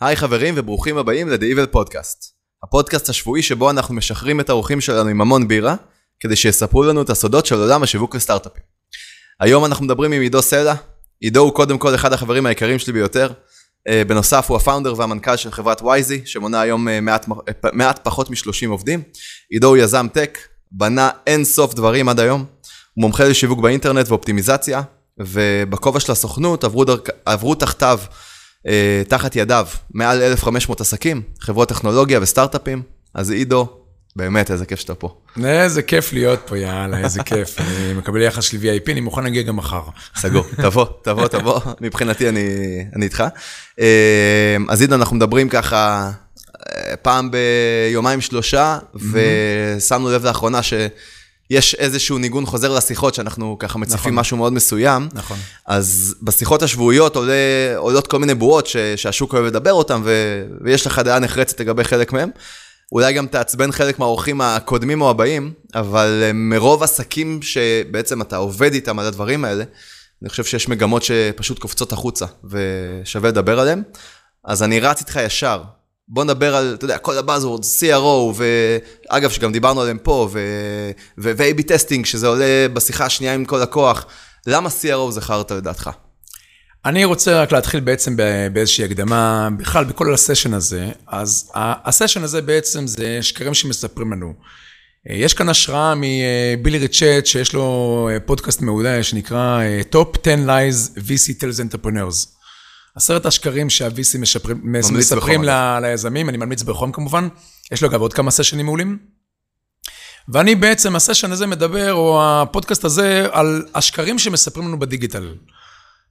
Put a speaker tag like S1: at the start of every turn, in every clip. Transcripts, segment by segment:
S1: היי חברים וברוכים הבאים ל-The Evil Podcast, הפודקאסט השבועי שבו אנחנו משחררים את האורחים שלנו עם המון בירה, כדי שיספרו לנו את הסודות של עולם השיווק לסטארט-אפים. היום אנחנו מדברים עם עידו סלע, עידו הוא קודם כל אחד החברים היקרים שלי ביותר, אה, בנוסף הוא הפאונדר והמנכ"ל של חברת וייזי, שמונה היום אה, מעט, אה, מעט פחות מ-30 עובדים. עידו הוא יזם טק, בנה אין סוף דברים עד היום, הוא מומחה לשיווק באינטרנט ואופטימיזציה, ובכובע של הסוכנות עברו, דרכ... עברו תחתיו אה, תחת ידיו מעל 1,500 עסקים, חברות טכנולוגיה וסטארט-אפים. אז עידו, באמת, איזה כיף שאתה פה.
S2: איזה כיף להיות פה, יאללה, איזה כיף. אני מקבל יחס של VIP, אני מוכן להגיע גם מחר.
S1: סגור, תבוא, תבוא, תבוא, מבחינתי אני, אני איתך. אה, אז עידו, אנחנו מדברים ככה אה, פעם ביומיים שלושה, ושמנו לב לאחרונה ש... יש איזשהו ניגון חוזר לשיחות, שאנחנו ככה מציפים נכון. משהו מאוד מסוים.
S2: נכון.
S1: אז בשיחות השבועיות עולה, עולות כל מיני בועות ש, שהשוק אוהב לדבר אותן, ו, ויש לך דעה נחרצת לגבי חלק מהם. אולי גם תעצבן חלק מהאורחים הקודמים או הבאים, אבל אה, מרוב עסקים שבעצם אתה עובד איתם על הדברים האלה, אני חושב שיש מגמות שפשוט קופצות החוצה, ושווה לדבר עליהן. אז אני רץ איתך ישר בוא נדבר על, אתה יודע, כל הבאזוורד, CRO, ואגב, שגם דיברנו עליהם פה, ו-AB testing, שזה עולה בשיחה השנייה עם כל לקוח. למה CRO זה חרטא לדעתך?
S2: אני רוצה רק להתחיל בעצם באיזושהי הקדמה, בכלל בכל הסשן הזה. אז הסשן הזה בעצם זה שקרים שמספרים לנו. יש כאן השראה מבילי ריצ'ט, שיש לו פודקאסט מעולה שנקרא Top 10 Lies VC Tells Entrepreneurs. עשרת השקרים שה-VC מספרים ליזמים, אני ממליץ בחום כמובן, יש לו אגב עוד כמה סשנים מעולים. ואני בעצם, הסשן הזה מדבר, או הפודקאסט הזה, על השקרים שמספרים לנו בדיגיטל,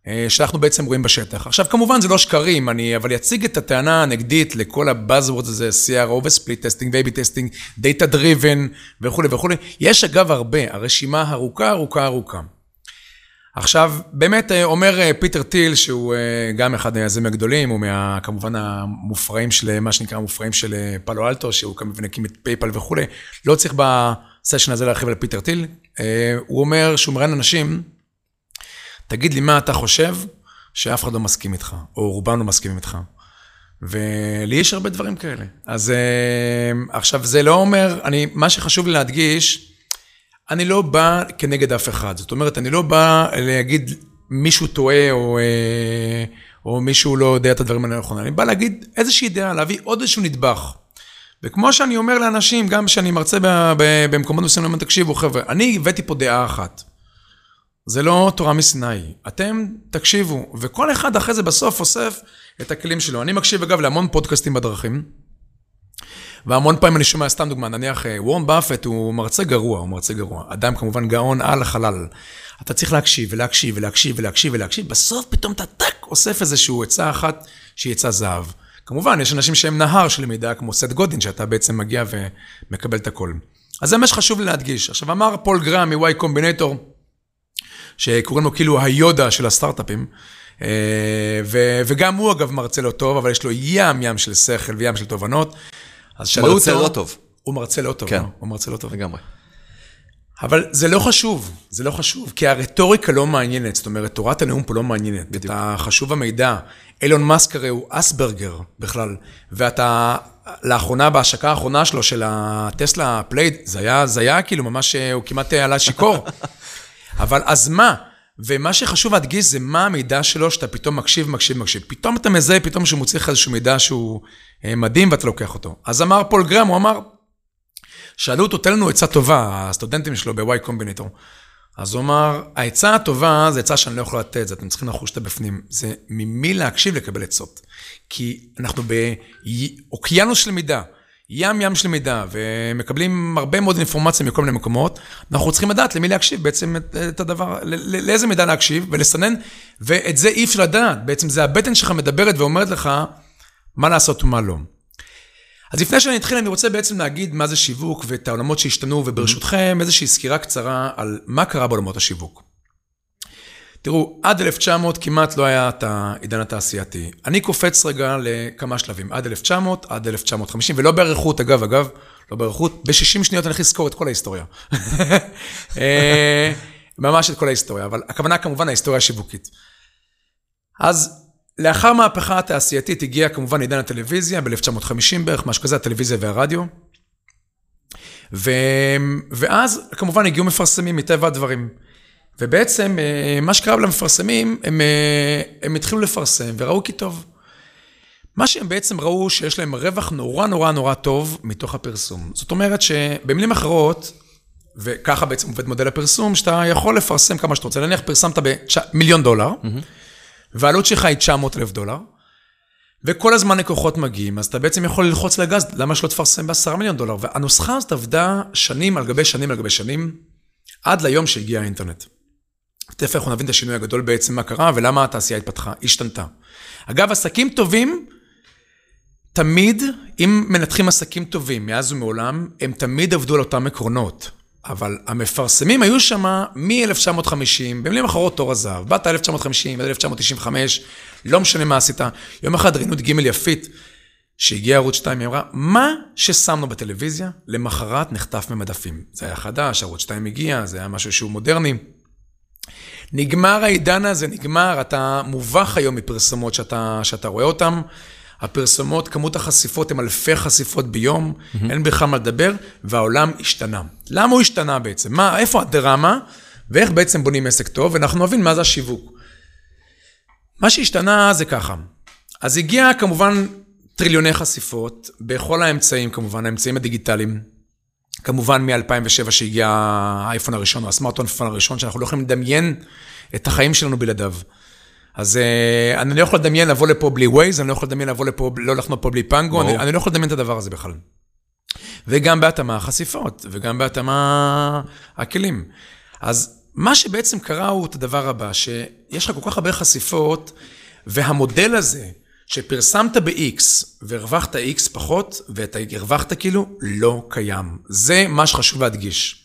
S2: אה, שאנחנו בעצם רואים בשטח. עכשיו, כמובן זה לא שקרים, אני אבל אציג את הטענה הנגדית לכל ה buzzword הזה, CRO ו split testing, ו AB testing, data driven וכולי וכולי. יש אגב הרבה, הרשימה ארוכה, ארוכה, ארוכה. עכשיו, באמת אה, אומר אה, פיטר טיל, שהוא אה, גם אחד היזמים הגדולים, הוא מה, כמובן המופרעים של, מה שנקרא המופרעים של פאלו אלטו, שהוא כמובן הקים את פייפל וכולי. לא צריך בסשן הזה להרחיב על פיטר טיל. הוא אומר שהוא מראיין אנשים, תגיד לי מה אתה חושב שאף אחד לא מסכים איתך, או רובם לא מסכימים איתך. ולי יש הרבה דברים כאלה. אז עכשיו, זה לא אומר, אני, מה שחשוב לי להדגיש, אני לא בא כנגד אף אחד. זאת אומרת, אני לא בא להגיד מישהו טועה או, אה, או מישהו לא יודע את הדברים נכונה. אני בא להגיד איזושהי דעה, להביא עוד איזשהו נדבך. וכמו שאני אומר לאנשים, גם כשאני מרצה במקומות מסוימים, תקשיבו חבר'ה, אני הבאתי פה דעה אחת. זה לא תורה מסיני. אתם תקשיבו, וכל אחד אחרי זה בסוף אוסף את הכלים שלו. אני מקשיב אגב להמון פודקאסטים בדרכים. והמון פעמים אני שומע, סתם דוגמה, נניח אה, וורן באפט הוא מרצה גרוע, הוא מרצה גרוע. אדם כמובן גאון על החלל. אתה צריך להקשיב ולהקשיב ולהקשיב ולהקשיב ולהקשיב, בסוף פתאום אתה טאק אוסף איזושהי עצה אחת שהיא עצה זהב. כמובן, יש אנשים שהם נהר של מידע, כמו סט גודין, שאתה בעצם מגיע ומקבל את הכל. אז זה מה שחשוב להדגיש. עכשיו, אמר פול גרם מ-Y Combinator, שקוראים לו כאילו היודה של הסטארט-אפים, אה, וגם הוא אגב מרצה לא טוב, אבל יש לו ים ים של שכל וים של תובנות.
S1: אז שאלו אותו... מרצה לא טוב.
S2: הוא מרצה לא טוב,
S1: כן.
S2: לא? הוא מרצה לא טוב.
S1: לגמרי.
S2: אבל זה לא חשוב, זה לא חשוב, כי הרטוריקה לא מעניינת, זאת אומרת, תורת הנאום פה לא מעניינת. בדיוק. אתה חשוב המידע. אילון מאסק הרי הוא אסברגר בכלל, ואתה, לאחרונה, בהשקה האחרונה שלו, של הטסלה Plaid, זה היה, זה היה כאילו ממש, הוא כמעט עלה שיכור. אבל אז מה? ומה שחשוב להדגיש זה מה המידע שלו, שאתה פתאום מקשיב, מקשיב, מקשיב. פתאום אתה מזהה, פתאום שהוא מוציא לך איזשהו מידע שהוא אה, מדהים ואתה לוקח אותו. אז אמר פול גרם, הוא אמר, שאלו אותו, תן לנו עצה טובה, הסטודנטים שלו ב-Y קומבינטור. אז הוא אמר, העצה הטובה זה עצה שאני לא יכול לתת, זה אתם צריכים לחוש את הבפנים. זה ממי להקשיב לקבל עצות. כי אנחנו באוקיינוס של מידע. ים ים של מידע, ומקבלים הרבה מאוד אינפורמציה מכל מיני מקומות, אנחנו צריכים לדעת למי להקשיב בעצם את, את הדבר, לאיזה מידע להקשיב ולסנן, ואת זה אי אפשר לדעת, בעצם זה הבטן שלך מדברת ואומרת לך מה לעשות ומה לא. אז לפני שאני אתחיל, אני רוצה בעצם להגיד מה זה שיווק ואת העולמות שהשתנו, וברשותכם איזושהי סקירה קצרה על מה קרה בעולמות השיווק. תראו, עד 1900 כמעט לא היה את העידן התעשייתי. אני קופץ רגע לכמה שלבים, עד 1900, עד 1950, ולא באריכות, אגב, אגב, לא באריכות, ב-60 שניות אני הולך לזכור את כל ההיסטוריה. אה, ממש את כל ההיסטוריה, אבל הכוונה כמובן ההיסטוריה השיווקית. אז לאחר מהפכה התעשייתית הגיע כמובן עידן הטלוויזיה, ב-1950 בערך, משהו כזה, הטלוויזיה והרדיו. ו... ואז כמובן הגיעו מפרסמים מטבע הדברים. ובעצם אה, מה שקרה למפרסמים, הם, אה, הם התחילו לפרסם וראו כי טוב. מה שהם בעצם ראו שיש להם רווח נורא נורא נורא טוב מתוך הפרסום. זאת אומרת שבמילים אחרות, וככה בעצם עובד מודל הפרסום, שאתה יכול לפרסם כמה שאתה רוצה. נניח פרסמת במיליון דולר, mm-hmm. והעלות שלך היא 900 אלף דולר, וכל הזמן לקוחות מגיעים, אז אתה בעצם יכול ללחוץ לגז, למה שלא תפרסם ב-10 מיליון דולר? והנוסחה הזאת עבדה שנים על גבי שנים על גבי שנים, עד ליום שהגיע האינטרנט. תכף אנחנו נבין את השינוי הגדול בעצם מה קרה ולמה התעשייה התפתחה, השתנתה. אגב, עסקים טובים, תמיד, אם מנתחים עסקים טובים מאז ומעולם, הם תמיד עבדו על אותם עקרונות. אבל המפרסמים היו שם מ-1950, במילים אחרות תור הזהב. באת 1950 עד 1995, לא משנה מה עשית. יום אחד ראינו את ג' יפית, שהגיע ערוץ 2, היא אמרה, מה ששמנו בטלוויזיה, למחרת נחטף ממדפים. זה היה חדש, ערוץ 2 הגיע, זה היה משהו שהוא מודרני. נגמר העידן הזה, נגמר, אתה מובך היום מפרסומות שאתה, שאתה רואה אותן. הפרסומות, כמות החשיפות הן אלפי חשיפות ביום, mm-hmm. אין בכלל מה לדבר, והעולם השתנה. למה הוא השתנה בעצם? מה, איפה הדרמה, ואיך בעצם בונים עסק טוב, ואנחנו נבין מה זה השיווק. מה שהשתנה זה ככה, אז הגיע כמובן טריליוני חשיפות, בכל האמצעים כמובן, האמצעים הדיגיטליים. כמובן מ-2007 שהגיע האייפון הראשון, או הסמארטפון הראשון, שאנחנו לא יכולים לדמיין את החיים שלנו בלעדיו. אז uh, אני לא יכול לדמיין לבוא לפה בלי ווייז, אני לא יכול לדמיין לבוא לפה, לא לחנות פה בלי פנגו, אני, אני לא יכול לדמיין את הדבר הזה בכלל. וגם בהתאמה החשיפות, וגם בהתאמה הכלים. אז מה שבעצם קרה הוא את הדבר הבא, שיש לך כל כך הרבה חשיפות, והמודל הזה, שפרסמת ב-X והרווחת X פחות, ואתה הרווחת כאילו, לא קיים. זה מה שחשוב להדגיש.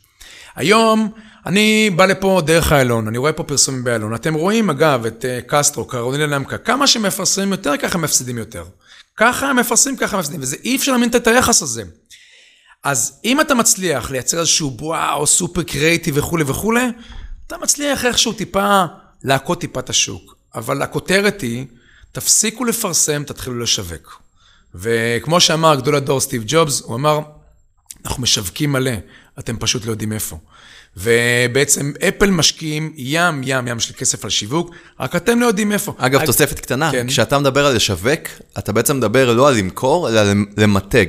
S2: היום אני בא לפה דרך איילון, אני רואה פה פרסומים באיילון. אתם רואים, אגב, את uh, קסטרו, קרונילה נמקה, כמה שמפרסמים יותר, ככה מפסידים יותר. ככה הם מפרסמים, ככה הם מפסידים, וזה אי אפשר להאמין את היחס הזה. אז אם אתה מצליח לייצר איזשהו בועה או סופר קריאיטיב וכולי וכולי, אתה מצליח איכשהו טיפה להכות טיפה את השוק. אבל הכותרת היא, תפסיקו לפרסם, תתחילו לשווק. וכמו שאמר גדול הדור סטיב ג'ובס, הוא אמר, אנחנו משווקים מלא, אתם פשוט לא יודעים איפה. ובעצם אפל משקיעים ים, ים, ים של כסף על שיווק, רק אתם לא יודעים איפה.
S1: אגב, אג... תוספת קטנה, כן. כשאתה מדבר על לשווק, אתה בעצם מדבר לא על למכור, אלא למתג.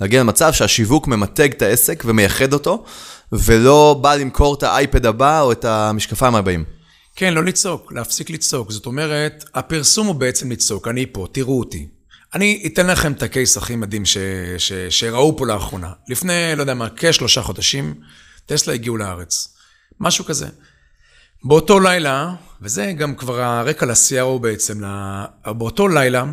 S1: להגיע למצב שהשיווק ממתג את העסק ומייחד אותו, ולא בא למכור את האייפד הבא או את המשקפיים הבאים.
S2: כן, לא לצעוק, להפסיק לצעוק. זאת אומרת, הפרסום הוא בעצם לצעוק, אני פה, תראו אותי. אני אתן לכם את הקייס הכי מדהים ש... ש... שראו פה לאחרונה. לפני, לא יודע מה, כשלושה חודשים, טסלה הגיעו לארץ. משהו כזה. באותו לילה, וזה גם כבר הרקע ל-CRO בעצם, באותו לילה,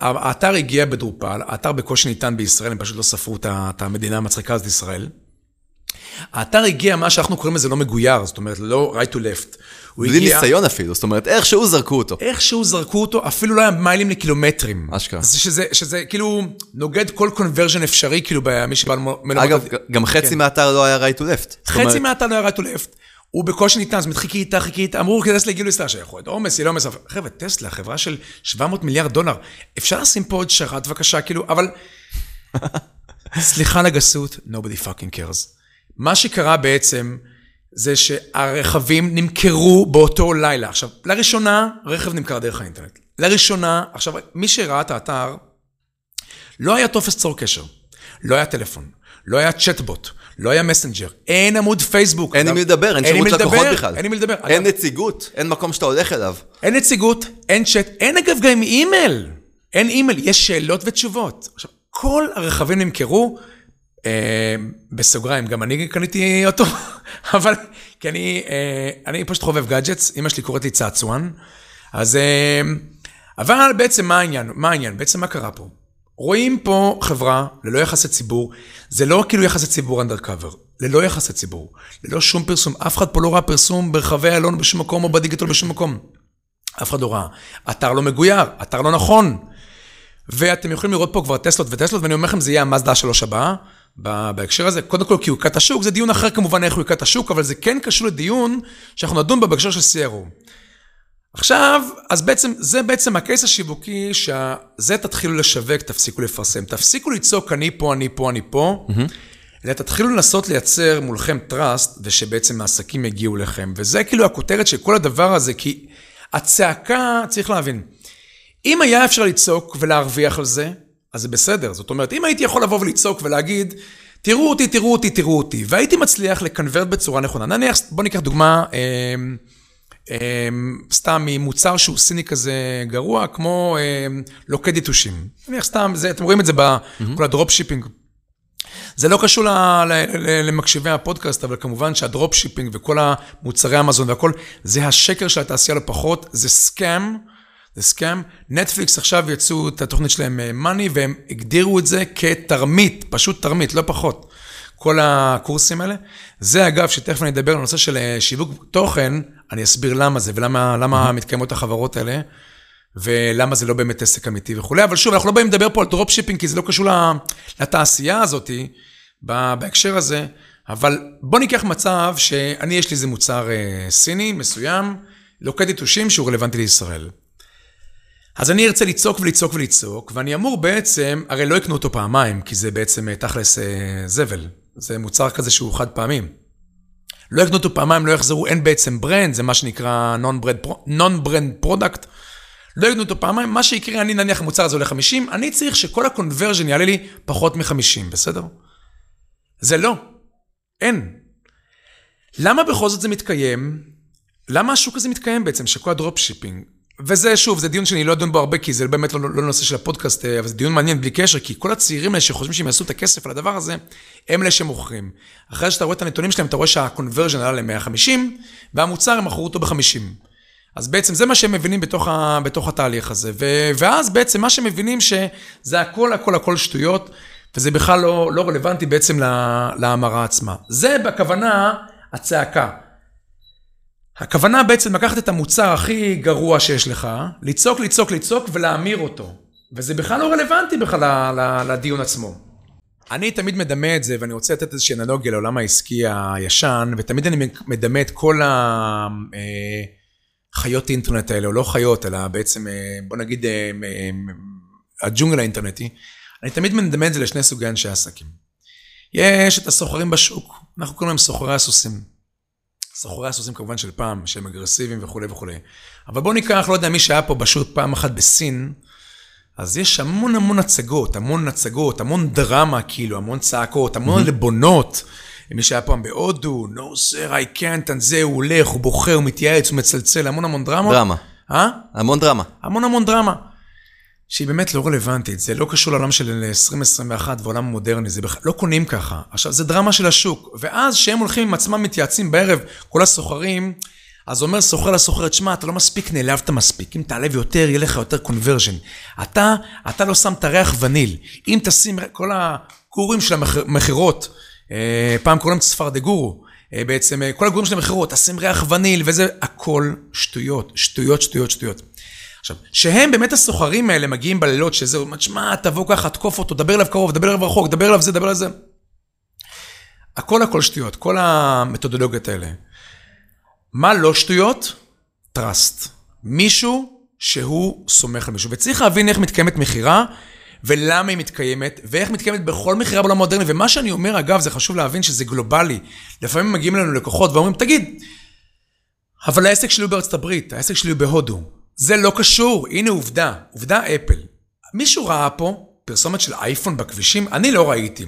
S2: האתר הגיע בדרופל, האתר בקושי ניתן בישראל, הם פשוט לא ספרו את המדינה המצחיקה הזאת ישראל. האתר הגיע, מה שאנחנו קוראים לזה לא מגויר, זאת אומרת, לא right to left.
S1: בלי הגיע... ניסיון אפילו, זאת אומרת, איכשהו זרקו אותו.
S2: איכשהו זרקו אותו, אפילו לא היה מיילים לקילומטרים.
S1: אשכרה.
S2: שזה, שזה כאילו נוגד כל קונברז'ן אפשרי, כאילו, במי שבא
S1: מלמוד... אגב, גם חצי כן. מהאתר לא היה right to left.
S2: חצי אומרת... מהאתר לא היה right to left. הוא בקושי ניתן, זאת אומרת, חיכי איתה, חיכי איתה, אמרו, טסלה הגיעו לסטאר שיכול להיות עומס, היא לא עומס. חבר'ה, טסלה, חברה של 700 מיליארד דולר, אפשר לשים פה עוד שרת, בבקשה, כאילו, אבל... סליחה לגסות, nobody fucking cares. מה שקרה בעצם, זה שהרכבים נמכרו באותו לילה. עכשיו, לראשונה, רכב נמכר דרך האינטרנט. לראשונה, עכשיו, מי שראה את האתר, לא היה טופס צור קשר, לא היה טלפון, לא היה צ'טבוט, לא היה מסנג'ר, אין עמוד פייסבוק.
S1: אין עם מי לדבר, אין שירות לקוחות בכלל.
S2: אין עם מי לדבר.
S1: אין נציגות, אין מקום שאתה הולך אליו.
S2: אין נציגות, אין צ'אט, אין אגב גם אימייל. אין אימייל, יש שאלות ותשובות. עכשיו, כל הרכבים נמכרו, בסוגריים, גם אני קניתי אותו, אבל, כי אני, אה, אני פשוט חובב גאדג'טס, אמא שלי קוראת לי צעצוען, אז, אה, אבל בעצם מה העניין? מה העניין? בעצם מה קרה פה? רואים פה חברה ללא יחסי ציבור, זה לא כאילו יחסי ציבור אנדרקאבר, ללא יחסי ציבור, ללא שום פרסום, אף אחד פה לא ראה פרסום ברחבי אלון בשום מקום או בדיגיטל בשום מקום. אף אחד לא ראה. אתר לא מגויר, אתר לא נכון. ואתם יכולים לראות פה כבר טסלות וטסלות, ואני אומר לכם, זה יהיה המאזדה השלוש הבאה. בהקשר הזה, קודם כל כי הוא יקע השוק, זה דיון אחר כמובן איך הוא יקע השוק, אבל זה כן קשור לדיון שאנחנו נדון בה בהקשר של CRO. עכשיו, אז בעצם, זה בעצם הקייס השיווקי, שזה תתחילו לשווק, תפסיקו לפרסם. תפסיקו לצעוק אני פה, אני פה, אני פה, אלא תתחילו לנסות לייצר מולכם trust, ושבעצם העסקים יגיעו לכם. וזה כאילו הכותרת של כל הדבר הזה, כי הצעקה, צריך להבין, אם היה אפשר לצעוק ולהרוויח על זה, אז זה בסדר. זאת אומרת, אם הייתי יכול לבוא ולצעוק ולהגיד, תראו אותי, תראו אותי, תראו אותי, והייתי מצליח ל convert בצורה נכונה. נניח, בוא ניקח דוגמה, אה, אה, סתם ממוצר שהוא סיני כזה גרוע, כמו אה, לוקד יתושים. נניח סתם, זה, אתם רואים את זה בכל ה drop shipping. זה לא קשור ל- ל- ל- למקשיבי הפודקאסט, אבל כמובן שה drop shipping וכל המוצרי המזון והכל, זה השקר של התעשייה לא פחות, זה scam, זה scam. נטפליקס עכשיו יצאו את התוכנית שלהם מאני, והם הגדירו את זה כתרמית, פשוט תרמית, לא פחות. כל הקורסים האלה. זה אגב, שתכף אני אדבר על נושא של אה, שיווק תוכן, אני אסביר למה זה ולמה למה מתקיימות החברות האלה. ולמה זה לא באמת עסק אמיתי וכולי, אבל שוב, אנחנו לא באים לדבר פה על drop shipping, כי זה לא קשור לתעשייה הזאת, בהקשר הזה, אבל בוא ניקח מצב שאני, יש לי איזה מוצר אה, סיני מסוים, לוקד יתושים שהוא רלוונטי לישראל. אז אני ארצה לצעוק ולצעוק ולצעוק, ואני אמור בעצם, הרי לא יקנו אותו פעמיים, כי זה בעצם אה, תכלס אה, זבל. זה מוצר כזה שהוא חד פעמי. לא יקנו אותו פעמיים, לא יחזרו, אין בעצם brand, זה מה שנקרא non-brand product. לא יקנו אותו פעמיים, מה שיקרה, אני נניח המוצר הזה עולה 50, אני צריך שכל ה conversion יעלה לי פחות מ-50, בסדר? זה לא, אין. למה בכל זאת זה מתקיים? למה השוק הזה מתקיים בעצם, שכל ה drop shipping? וזה, שוב, זה דיון שאני לא אדון בו הרבה, כי זה באמת לא, לא נושא של הפודקאסט, אבל זה דיון מעניין בלי קשר, כי כל הצעירים האלה שחושבים שהם יעשו את הכסף על הדבר הזה, הם אלה שמוכרים. אחרי שאתה רואה את הנתונים שלהם, אתה רואה שהקונברג'ן עלה ל-150, והמוצר הם מכרו אותו ב-50. אז בעצם זה מה שהם מבינים בתוך, ה, בתוך התהליך הזה. ו, ואז בעצם מה שהם מבינים שזה הכל, הכל, הכל שטויות, וזה בכלל לא, לא רלוונטי בעצם להמרה עצמה. זה בכוונה הצעקה. הכוונה בעצם לקחת את המוצר הכי גרוע שיש לך, לצעוק, לצעוק, לצעוק ולהמיר אותו. וזה בכלל לא רלוונטי בכלל לדיון עצמו. אני תמיד מדמה את זה, ואני רוצה לתת איזושהי אנלוגיה לעולם העסקי הישן, ותמיד אני מדמה את כל החיות אינטרנט האלה, או לא חיות, אלא בעצם, בוא נגיד, הג'ונגל האינטרנטי. אני תמיד מדמה את זה לשני סוגי אנשי עסקים. יש את הסוחרים בשוק, אנחנו קוראים להם סוחרי הסוסים. סוחרי הסוסים כמובן של פעם, שהם אגרסיביים וכולי וכולי. אבל בואו ניקח, לא יודע, מי שהיה פה פשוט פעם אחת בסין, אז יש המון המון הצגות, המון הצגות, המון דרמה כאילו, המון צעקות, המון mm-hmm. לבונות. מי שהיה פעם בהודו, no sir, I can't, על זה הוא הולך, הוא בוחר, הוא מתייעץ, הוא מצלצל, המון המון דרמה.
S1: דרמה.
S2: אה?
S1: המון דרמה.
S2: המון המון דרמה. שהיא באמת לא רלוונטית, זה לא קשור לעולם של 2021 ועולם מודרני, זה בכלל, לא קונים ככה. עכשיו, זה דרמה של השוק, ואז כשהם הולכים עם עצמם מתייעצים בערב, כל הסוחרים, אז אומר סוחר לסוחרת, שמע, אתה לא מספיק נעלבת מספיק, אם תעלב יותר, יהיה לך יותר קונברז'ן. אתה, אתה לא שם את הריח וניל. אם תשים כל הגורים של המכירות, אה, פעם קוראים צפרדה גורו, אה, בעצם אה, כל הגורים של המכירות, תשים ריח וניל וזה, הכל שטויות, שטויות, שטויות, שטויות. עכשיו, שהם באמת הסוחרים האלה מגיעים בלילות, שזה, שמע, תבוא ככה, תקוף אותו, דבר אליו קרוב, דבר אליו רחוק, דבר אליו זה, דבר אליו זה. הכל הכל שטויות, כל המתודולוגיות האלה. מה לא שטויות? טראסט. מישהו שהוא סומך על מישהו. וצריך להבין איך מתקיימת מכירה, ולמה היא מתקיימת, ואיך מתקיימת בכל מכירה בעולם המודרני. ומה שאני אומר, אגב, זה חשוב להבין שזה גלובלי. לפעמים מגיעים אלינו לקוחות ואומרים, תגיד, אבל העסק שלי הוא בארצות הברית, העסק שלי הוא בהודו. זה לא קשור, הנה עובדה, עובדה אפל. מישהו ראה פה פרסומת של אייפון בכבישים? אני לא ראיתי.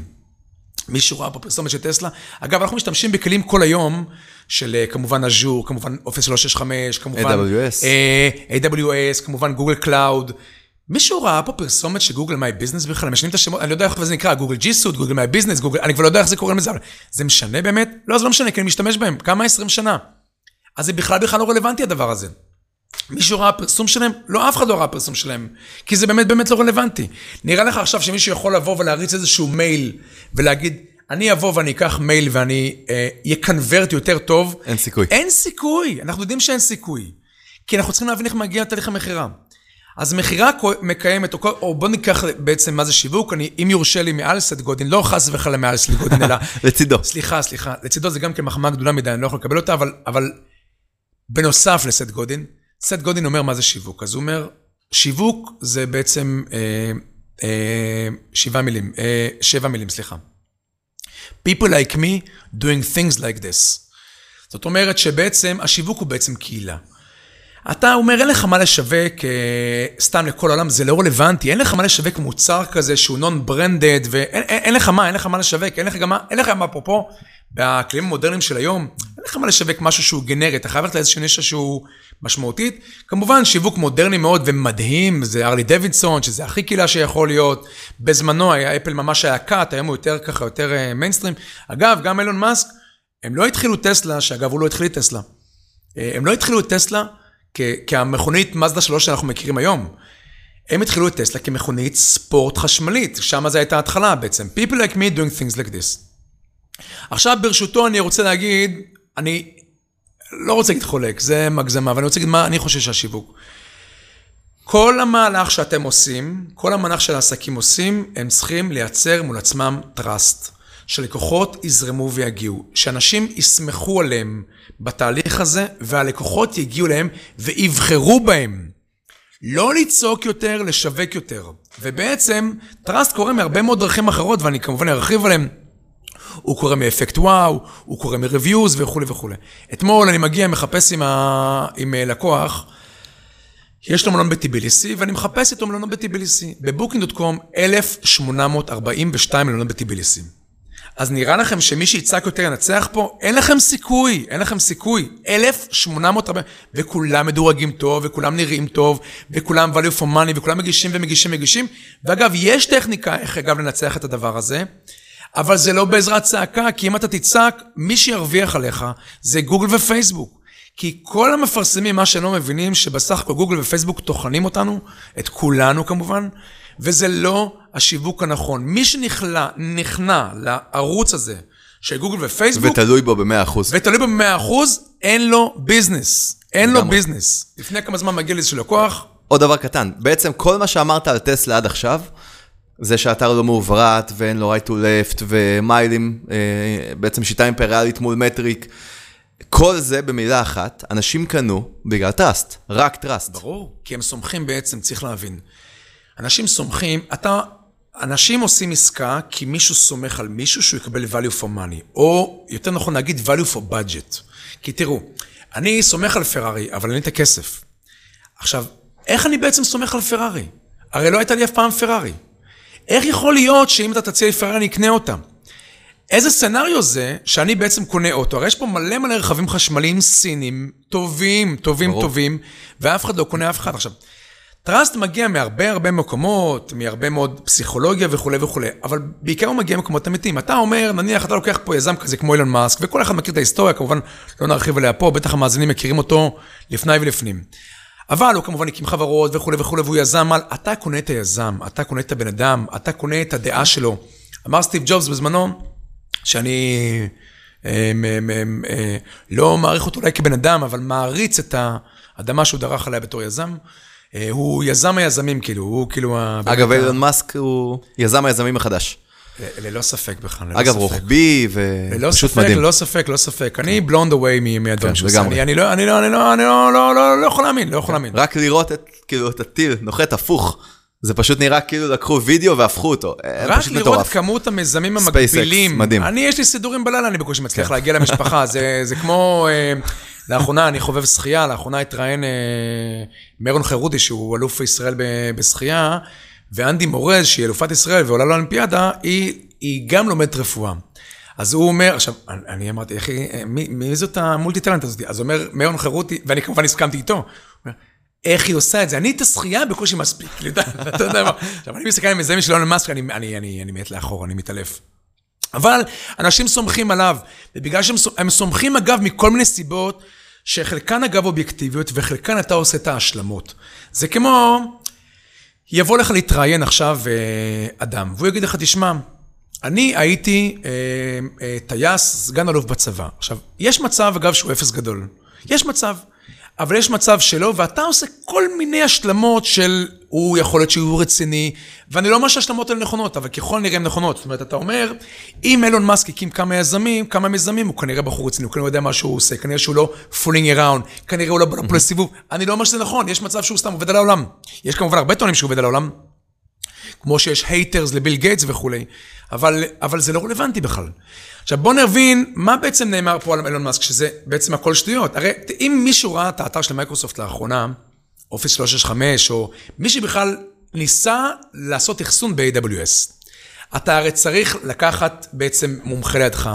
S2: מישהו ראה פה פרסומת של טסלה? אגב, אנחנו משתמשים בכלים כל היום של אה, כמובן אג'ור, כמובן Office 365, כמובן...
S1: AWS.
S2: Uh, AWS, כמובן Google Cloud. מישהו ראה פה פרסומת של Google My Business בכלל? משנים את השמות, אני לא יודע איך זה נקרא, Google G Suite, Google My Business, גוגל, אני כבר לא יודע איך זה קוראים לזה, אבל זה משנה באמת? לא, זה לא משנה, כי אני משתמש בהם, כמה 20 שנה. אז זה בכלל בכלל לא רלוונטי הדבר הזה. מישהו ראה פרסום שלהם? לא, אף אחד לא ראה פרסום שלהם, כי זה באמת באמת לא רלוונטי. נראה לך עכשיו שמישהו יכול לבוא ולהריץ איזשהו מייל ולהגיד, אני אבוא ואני אקח מייל ואני אקנברט אה, יותר טוב.
S1: אין סיכוי.
S2: אין סיכוי, אנחנו יודעים שאין סיכוי. כי אנחנו צריכים להבין איך מגיע לתהליך המכירה. אז מכירה מתקיימת, או, או בוא ניקח בעצם מה זה שיווק, אני, אם יורשה לי מעל סת' גודין, לא חס וחלילה מעל סת' גודין, אלא...
S1: לצידו.
S2: סליחה, סליחה, לצידו זה גם כן מחמאה גדולה מדי, אני לא יכול לקבל אותה, אבל, אבל בנוסף לסת' גודין, סט גודין אומר מה זה שיווק. אז הוא אומר, שיווק זה בעצם אה, אה, שבעה מילים, אה, שבע מילים, סליחה. People like me doing things like this. זאת אומרת שבעצם השיווק הוא בעצם קהילה. אתה אומר, אין לך מה לשווק אה, סתם לכל העולם, זה לא רלוונטי, אין לך מה לשווק מוצר כזה שהוא נון ברנדד, ואין אין, אין לך מה, אין לך מה לשווק, אין לך גם מה, אין לך מה, אפרופו, בכלים המודרניים של היום, אין לך מה לשווק משהו שהוא גנרי, אתה חייב ללכת לאיזושהי נישה שהוא משמעותית. כמובן, שיווק מודרני מאוד ומדהים, זה ארלי דוידסון, שזה הכי קהילה שיכול להיות. בזמנו, היה אפל ממש היה קאט, היום הוא יותר ככה, יותר מיינסטרים. אה, אגב, גם אילון מאסק, הם לא התחילו טסלה, שאגב, הוא לא התחיל את טסלה. אה, הם לא התחילו את טסלה כמכונית מזדה 3 שאנחנו מכירים היום. הם התחילו את טסלה כמכונית ספורט חשמלית, שם זו הייתה ההתחלה בעצם. People like me doing things like this. עכשיו ברשותו אני רוצה להגיד, אני לא רוצה להגיד חולק, זה מגזמה, אבל אני רוצה להגיד מה אני חושב שהשיווק. כל המהלך שאתם עושים, כל המהלך שהעסקים עושים, הם צריכים לייצר מול עצמם trust. שלקוחות יזרמו ויגיעו, שאנשים יסמכו עליהם בתהליך הזה, והלקוחות יגיעו אליהם ויבחרו בהם. לא לצעוק יותר, לשווק יותר. ובעצם, trust קורה מהרבה מאוד דרכים אחרות, ואני כמובן ארחיב עליהם. הוא קורה מאפקט וואו, הוא קורה מ reviews וכולי וכולי. אתמול אני מגיע, מחפש עם, ה... עם אה, לקוח, יש לו מלון בטביליסי, ואני מחפש איתו מלונות בטביליסי. ב Booking.com 1,842 מלונות בטביליסי. אז נראה לכם שמי שיצעק יותר ינצח פה? אין לכם סיכוי, אין לכם סיכוי. 1,840, וכולם מדורגים טוב, וכולם נראים טוב, וכולם value for money, וכולם מגישים ומגישים ומגישים. ואגב, יש טכניקה איך אגב לנצח את הדבר הזה, אבל זה לא בעזרת צעקה, כי אם אתה תצעק, מי שירוויח עליך זה גוגל ופייסבוק. כי כל המפרסמים, מה שהם לא מבינים, שבסך הכל גוגל ופייסבוק טוחנים אותנו, את כולנו כמובן, וזה לא השיווק הנכון. מי שנכנע לערוץ הזה של גוגל ופייסבוק...
S1: ותלוי בו ב-100%.
S2: ותלוי בו ב-100%, אין לו ביזנס. אין לו ביזנס. לפני כמה זמן מגיע לי איזשהו לקוח.
S1: עוד דבר קטן, בעצם כל מה שאמרת על טסלה עד עכשיו, זה שהאתר לא מעוברת ואין לו right to left ומיילים, אה, בעצם שיטה אימפריאלית מול מטריק. כל זה במילה אחת, אנשים קנו בגלל trust, רק trust.
S2: ברור, כי הם סומכים בעצם, צריך להבין. אנשים סומכים, אתה, אנשים עושים עסקה כי מישהו סומך על מישהו שהוא יקבל value for money, או יותר נכון להגיד value for budget. כי תראו, אני סומך על פרארי, אבל אין לי את הכסף. עכשיו, איך אני בעצם סומך על פרארי? הרי לא הייתה לי אף פעם פרארי. איך יכול להיות שאם אתה תציע לי פרארי אני אקנה אותה? איזה סצנריו זה שאני בעצם קונה אוטו? הרי יש פה מלא מלא רכבים חשמליים סינים, טובים, טובים, ברור. טובים, ואף אחד לא קונה אף אחד. עכשיו, טראסט מגיע מהרבה הרבה מקומות, מהרבה מאוד פסיכולוגיה וכולי וכולי, אבל בעיקר הוא מגיע ממקומות אמיתיים. אתה אומר, נניח, אתה לוקח פה יזם כזה כמו אילון מאסק, וכל אחד מכיר את ההיסטוריה, כמובן לא נרחיב עליה פה, בטח המאזינים מכירים אותו לפני ולפנים. אבל הוא כמובן הקים חברות וכולי וכולי, והוא יזם על, אתה קונה את היזם, אתה קונה את הבן אדם, אתה קונה את הדעה שלו. אמר סטיב ג'ובס בזמנו, שאני אה, אה, לא מעריך אותו אולי כבן אדם, אבל מעריץ את האדמה שהוא דרך עליה בתור יזם. אה, הוא יזם היזמים, כאילו, הוא כאילו...
S1: אגב, אילון מאסק הוא יזם היזמים החדש.
S2: ללא ספק בכלל,
S1: ללא אגב, ספק. רוחבי ופשוט מדהים.
S2: ללא ספק, לא ספק. אני בלונד אווי מהדברים שהוא עושה. אני לא, אני לא, אני לא, אני לא, לא, לא, לא יכול להאמין, לא יכול להאמין.
S1: רק לראות את, כאילו, את הטיל נוחת הפוך. זה פשוט נראה כאילו לקחו וידאו והפכו אותו.
S2: אה, רק לראות את כמות המיזמים המקבילים. מדהים. אני, יש לי סידורים בלילה, אני בקושי מצליח כן. להגיע למשפחה. זה כמו... לאחרונה אני חובב שחייה, לאחרונה התראיין אה, מרון חירודי, שהוא אלוף ישראל בשחייה, ואנדי מורז, שהיא אלופת ישראל ועולה לאולימפיאדה, היא, היא גם לומדת רפואה. אז הוא אומר, עכשיו, אני אמרתי, איך היא, מי, מי זאת המולטי טלנט הזאת? אז אומר, מרון חירותי, ואני כמובן הסכמתי איתו. איך היא עושה את זה? אני את השחייה בקושי מספיק, אתה יודע מה. עכשיו, אני מסתכל על מזהים של אילון מאסק, אני מת לאחור, אני מתעלף. אבל אנשים סומכים עליו, ובגלל שהם סומכים, אגב, מכל מיני סיבות, שחלקן אגב אובייקטיביות וחלקן אתה עושה את ההשלמות. זה כמו, יבוא לך להתראיין עכשיו אה, אדם, והוא יגיד לך, תשמע, אני הייתי אה, אה, טייס, סגן אלוף בצבא. עכשיו, יש מצב, אגב, שהוא אפס גדול. יש מצב. אבל יש מצב שלא, ואתה עושה כל מיני השלמות של, הוא יכול להיות שהוא רציני, ואני לא אומר שההשלמות האלה נכונות, אבל ככל הנראה הן נכונות. זאת אומרת, אתה אומר, אם אילון מאסק הקים כמה יזמים, כמה מיזמים, הוא כנראה בחור רציני, הוא כנראה יודע מה שהוא עושה, כנראה שהוא לא fooling around, כנראה הוא לא בא לסיבוב. אני לא אומר שזה נכון, יש מצב שהוא סתם עובד על העולם. יש כמובן הרבה טוענים שהוא עובד על העולם, כמו שיש haters לביל גייטס וכולי, אבל, אבל זה לא רלוונטי בכלל. עכשיו בואו נבין מה בעצם נאמר פה על אילון מאסק, שזה בעצם הכל שטויות. הרי אם מישהו ראה את האתר של מייקרוסופט לאחרונה, Office 365, או מי שבכלל ניסה לעשות אחסון ב-AWS, אתה הרי צריך לקחת בעצם מומחה לידך,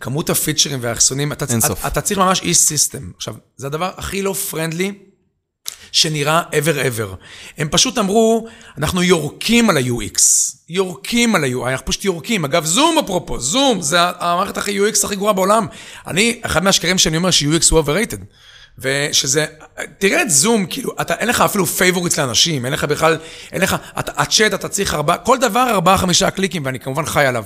S2: כמות הפיצ'רים והאחסונים, אתה, אתה, אתה צריך ממש assistant. עכשיו, זה הדבר הכי לא friendly שנראה ever ever. הם פשוט אמרו, אנחנו יורקים על ה-UX. יורקים על ה-UX, אנחנו פשוט יורקים. אגב, זום אפרופו, זום, זה המערכת הכי UX הכי גרועה בעולם. אני, אחד מהשקרים שאני אומר ש-UX הוא overrated. ושזה, תראה את זום, כאילו, אתה, אין לך אפילו favorites לאנשים, אין לך בכלל, אין לך, אתה, הצ'אט, אתה צריך ארבעה, כל דבר ארבעה, חמישה קליקים, ואני כמובן חי עליו.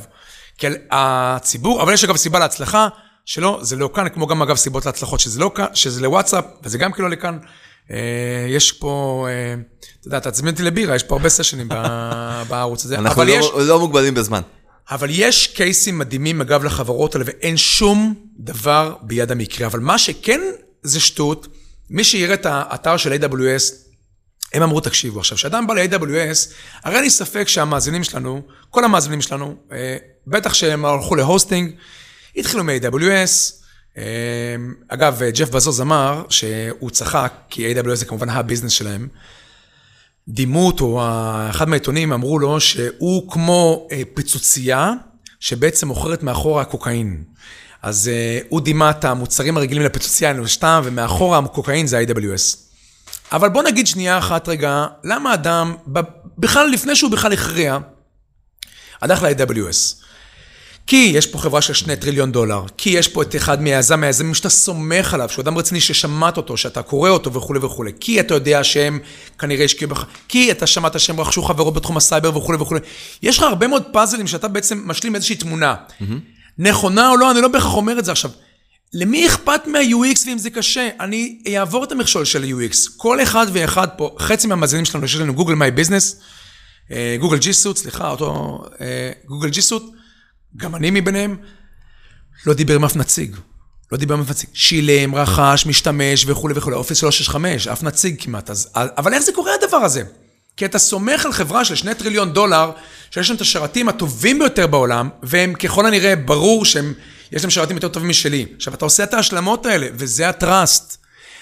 S2: כי הציבור, אבל יש אגב סיבה להצלחה, שלא, זה לא כאן, כמו גם אגב סיבות להצלחות, שזה לא כאן, שזה לוואטסאפ, וזה גם כאילו לכאן. אה, יש פה, אה, אתה יודע, תזמין אותי לבירה, יש פה הרבה סשנים בערוץ הזה.
S1: אנחנו לא, יש, לא מוגבלים בזמן.
S2: אבל יש קייסים מדהימים, אגב, לחברות האלה, ואין שום דבר ביד המקרה. אבל מה שכן זה שטות, מי שיראה את האתר של AWS, הם אמרו, תקשיבו, עכשיו, כשאדם בא ל-AWS, הרי אין לי ספק שהמאזינים שלנו, כל המאזינים שלנו, אה, בטח שהם הלכו להוסטינג, התחילו מ-AWS, אגב, ג'ף בזוז אמר שהוא צחק, כי A.W.S זה כמובן הביזנס שלהם. דימו אותו, אחד מהעיתונים אמרו לו שהוא כמו אה, פיצוצייה שבעצם מוכרת מאחורה קוקאין. אז אה, הוא דימה את המוצרים הרגילים לפיצוצייה, שטעם, ומאחורה הקוקאין זה ה-AWS. אבל בוא נגיד שנייה אחת רגע, למה אדם, בכלל לפני שהוא בכלל הכריע, הלך ל-AWS. כי יש פה חברה של שני טריליון דולר, כי יש פה את אחד מהיזם מהיזמים שאתה סומך עליו, שהוא אדם רציני ששמעת אותו, שאתה קורא אותו וכולי וכולי, כי אתה יודע שהם כנראה השקיעו בך, כי אתה שמעת שהם רכשו חברות בתחום הסייבר וכולי וכולי. יש לך הרבה מאוד פאזלים שאתה בעצם משלים איזושהי תמונה. Mm-hmm. נכונה או לא, אני לא בהכרח אומר את זה עכשיו. למי אכפת מה-UX ואם זה קשה? אני אעבור את המכשול של ה-UX. כל אחד ואחד פה, חצי מהמאזינים שלנו, יש לנו Google My Business, Google G Suite, סליחה, אותו Google G Suite. גם אני מביניהם, לא דיבר עם אף נציג. לא דיבר עם אף נציג. שילם, רכש, משתמש וכולי וכולי. Office 365, אף נציג כמעט. אז, אבל איך זה קורה הדבר הזה? כי אתה סומך על חברה של שני טריליון דולר, שיש להם את השרתים הטובים ביותר בעולם, והם ככל הנראה, ברור שהם, יש להם שרתים יותר טובים משלי. עכשיו, אתה עושה את ההשלמות האלה, וזה ה trust.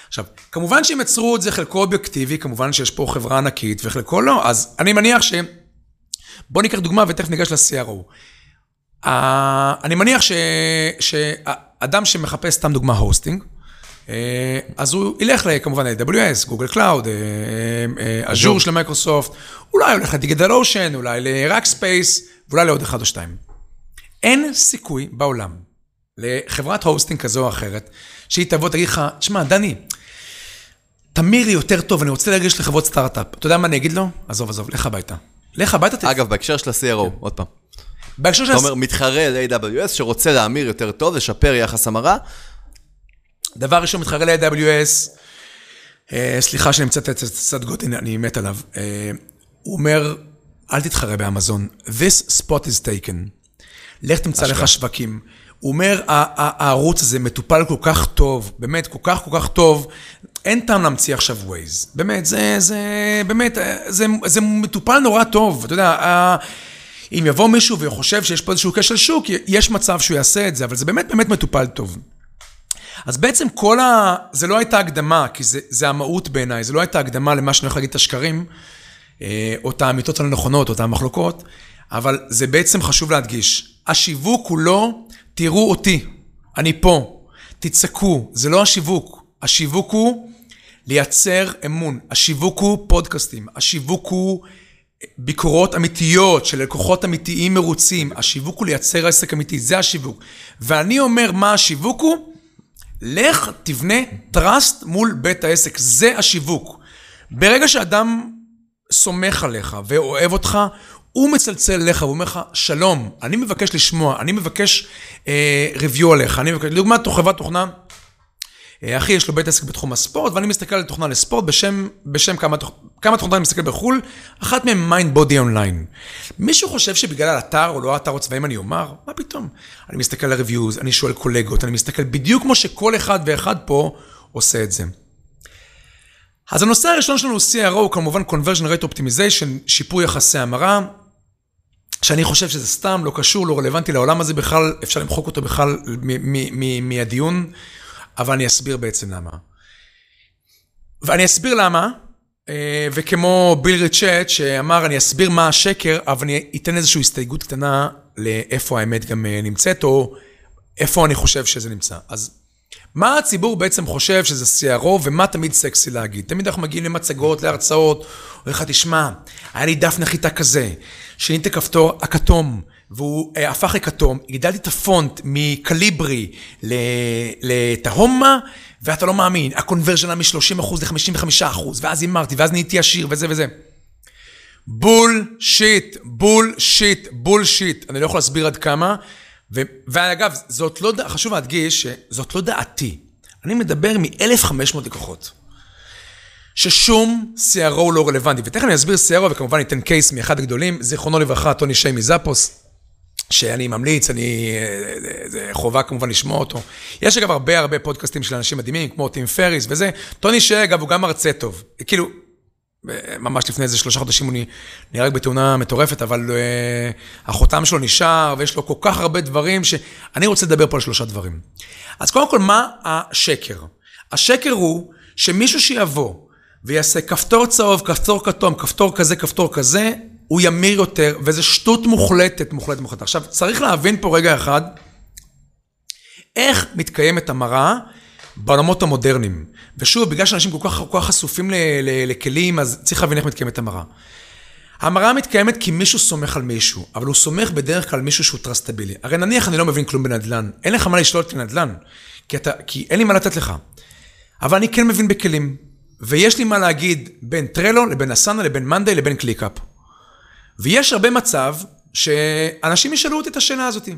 S2: עכשיו, כמובן שהם יצרו את זה חלקו אובייקטיבי, כמובן שיש פה חברה ענקית וחלקו לא, אז אני מניח ש... בוא ניקח דוגמה ותכף ניגש ל-CRO. אני מניח שאדם שמחפש, סתם דוגמה, hosting, אה, אז הוא ילך כמובן ל-AWS, Google Cloud, אג'ור של מייקרוסופט, אולי הולך ל DigitalOcean, אולי ל- Rackspace, ואולי לעוד אחד או שתיים. אין סיכוי בעולם לחברת הוסטינג כזו או אחרת, שהיא תבוא, תגיד לך, תשמע, דני, תמיר לי יותר טוב, אני רוצה להגיש לחברות סטארט-אפ. אתה יודע מה אני אגיד לו? עזוב, עזוב, לך הביתה. לך הביתה.
S1: אגב, בהקשר של ה-CRO, כן. עוד פעם. בהקשר של... אתה אומר, מתחרה ל-AWS שרוצה להמיר יותר טוב, לשפר יחס המרה.
S2: דבר ראשון, מתחרה ל-AWS, אה, סליחה שאני מצטט את צד גודין, אני מת עליו. אה, הוא אומר, אל תתחרה באמזון, this spot is taken. לך תמצא לך שווקים. הוא אומר, הערוץ הזה מטופל כל כך טוב, באמת, כל כך כל כך טוב, אין טעם להמציא עכשיו Waze. באמת, זה, זה, באמת, זה, זה מטופל נורא טוב. אתה יודע, אם יבוא מישהו וחושב שיש פה איזשהו כשל שוק, יש מצב שהוא יעשה את זה, אבל זה באמת באמת מטופל טוב. אז בעצם כל ה... זה לא הייתה הקדמה, כי זה, זה המהות בעיניי, זה לא הייתה הקדמה למה שאני הולך להגיד את השקרים, אה, או את האמיתות הנכונות, או את המחלוקות, אבל זה בעצם חשוב להדגיש. השיווק הוא לא, תראו אותי, אני פה, תצעקו, זה לא השיווק. השיווק הוא לייצר אמון. השיווק הוא פודקאסטים, השיווק הוא ביקורות אמיתיות של לקוחות אמיתיים מרוצים. השיווק הוא לייצר עסק אמיתי, זה השיווק. ואני אומר מה השיווק הוא? לך תבנה trust מול בית העסק, זה השיווק. ברגע שאדם סומך עליך ואוהב אותך, הוא מצלצל אליך ואומר לך, שלום, אני מבקש לשמוע, אני מבקש אה, review עליך, אני מבקש, לדוגמה, חברת תוכנה, אה, אחי, יש לו בית עסק בתחום הספורט, ואני מסתכל על תוכנה לספורט בשם, בשם כמה, כמה תוכנות אני מסתכל בחו"ל, אחת מהן Mindbody Online. מישהו חושב שבגלל האתר או לא האתר או צבעים אני אומר? מה פתאום? אני מסתכל על ה-reviews, אני שואל קולגות, אני מסתכל בדיוק כמו שכל אחד ואחד פה עושה את זה. אז הנושא הראשון שלנו הוא CRO, הוא כמובן conversion rate optimization, שיפור יחסי המרה, שאני חושב שזה סתם, לא קשור, לא רלוונטי לעולם הזה בכלל, אפשר למחוק אותו בכלל מהדיון, אבל אני אסביר בעצם למה. ואני אסביר למה, וכמו ביל ריצ'ט שאמר, אני אסביר מה השקר, אבל אני אתן איזושהי הסתייגות קטנה לאיפה האמת גם אה, נמצאת, או איפה אני חושב שזה נמצא. אז מה הציבור בעצם חושב שזה CRO ומה תמיד סקסי להגיד? תמיד אנחנו מגיעים למצגות, להרצאות, אומר לך, תשמע, היה לי דף נחיתה כזה, שיניתי כפתור הכתום, והוא אה, הפך לכתום, הגדלתי את הפונט מקליברי לתהומה, ואתה לא מאמין, הקונברז'ן היה מ-30% ל-55%, ואז הימרתי, ואז נהייתי עשיר, וזה וזה. bullshit, bullshit, bullshit. אני לא יכול להסביר עד כמה. ו- ואגב, זאת לא, חשוב להדגיש שזאת לא דעתי. אני מדבר מ-1,500 לקוחות. ששום CRO לא רלוונטי. ותכף אני אסביר CRO, וכמובן ניתן case מאחד הגדולים, זיכרונו לברכה, טוני שי מזאפוס, שאני ממליץ, אני... זה חובה כמובן לשמוע אותו. יש אגב הרבה הרבה פודקאסטים של אנשים מדהימים, כמו טים פריס וזה. טוני שי, אגב, הוא גם מרצה טוב. כאילו, ממש לפני איזה שלושה חודשים הוא נהרג בתאונה מטורפת, אבל uh, החותם שלו נשאר, ויש לו כל כך הרבה דברים שאני רוצה לדבר פה על שלושה דברים. אז קודם כל, מה השקר? השקר הוא שמישהו שיבוא ויעשה כפתור צהוב, כפתור כתום, כפתור כזה, כפתור כזה, הוא ימיר יותר, וזה שטות מוחלטת, מוחלטת, מוחלטת. עכשיו, צריך להבין פה רגע אחד, איך מתקיימת ההמרה בעולמות המודרניים. ושוב, בגלל שאנשים כל כך, כל כך חשופים ל, ל, לכלים, אז צריך להבין איך מתקיימת ההמרה. ההמרה מתקיימת כי מישהו סומך על מישהו, אבל הוא סומך בדרך כלל על מישהו שהוא טרסטבילי. הרי נניח אני לא מבין כלום בנדל"ן, אין לך מה לשאול בנדל"ן, כי, אתה, כי אין לי מה לתת לך. אבל אני כן מבין בכלים, ויש לי מה להגיד בין Trello לבין Asana לבין Monday לבין ClickUp. ויש הרבה מצב שאנשים ישאלו אותי את השאלה הזאת.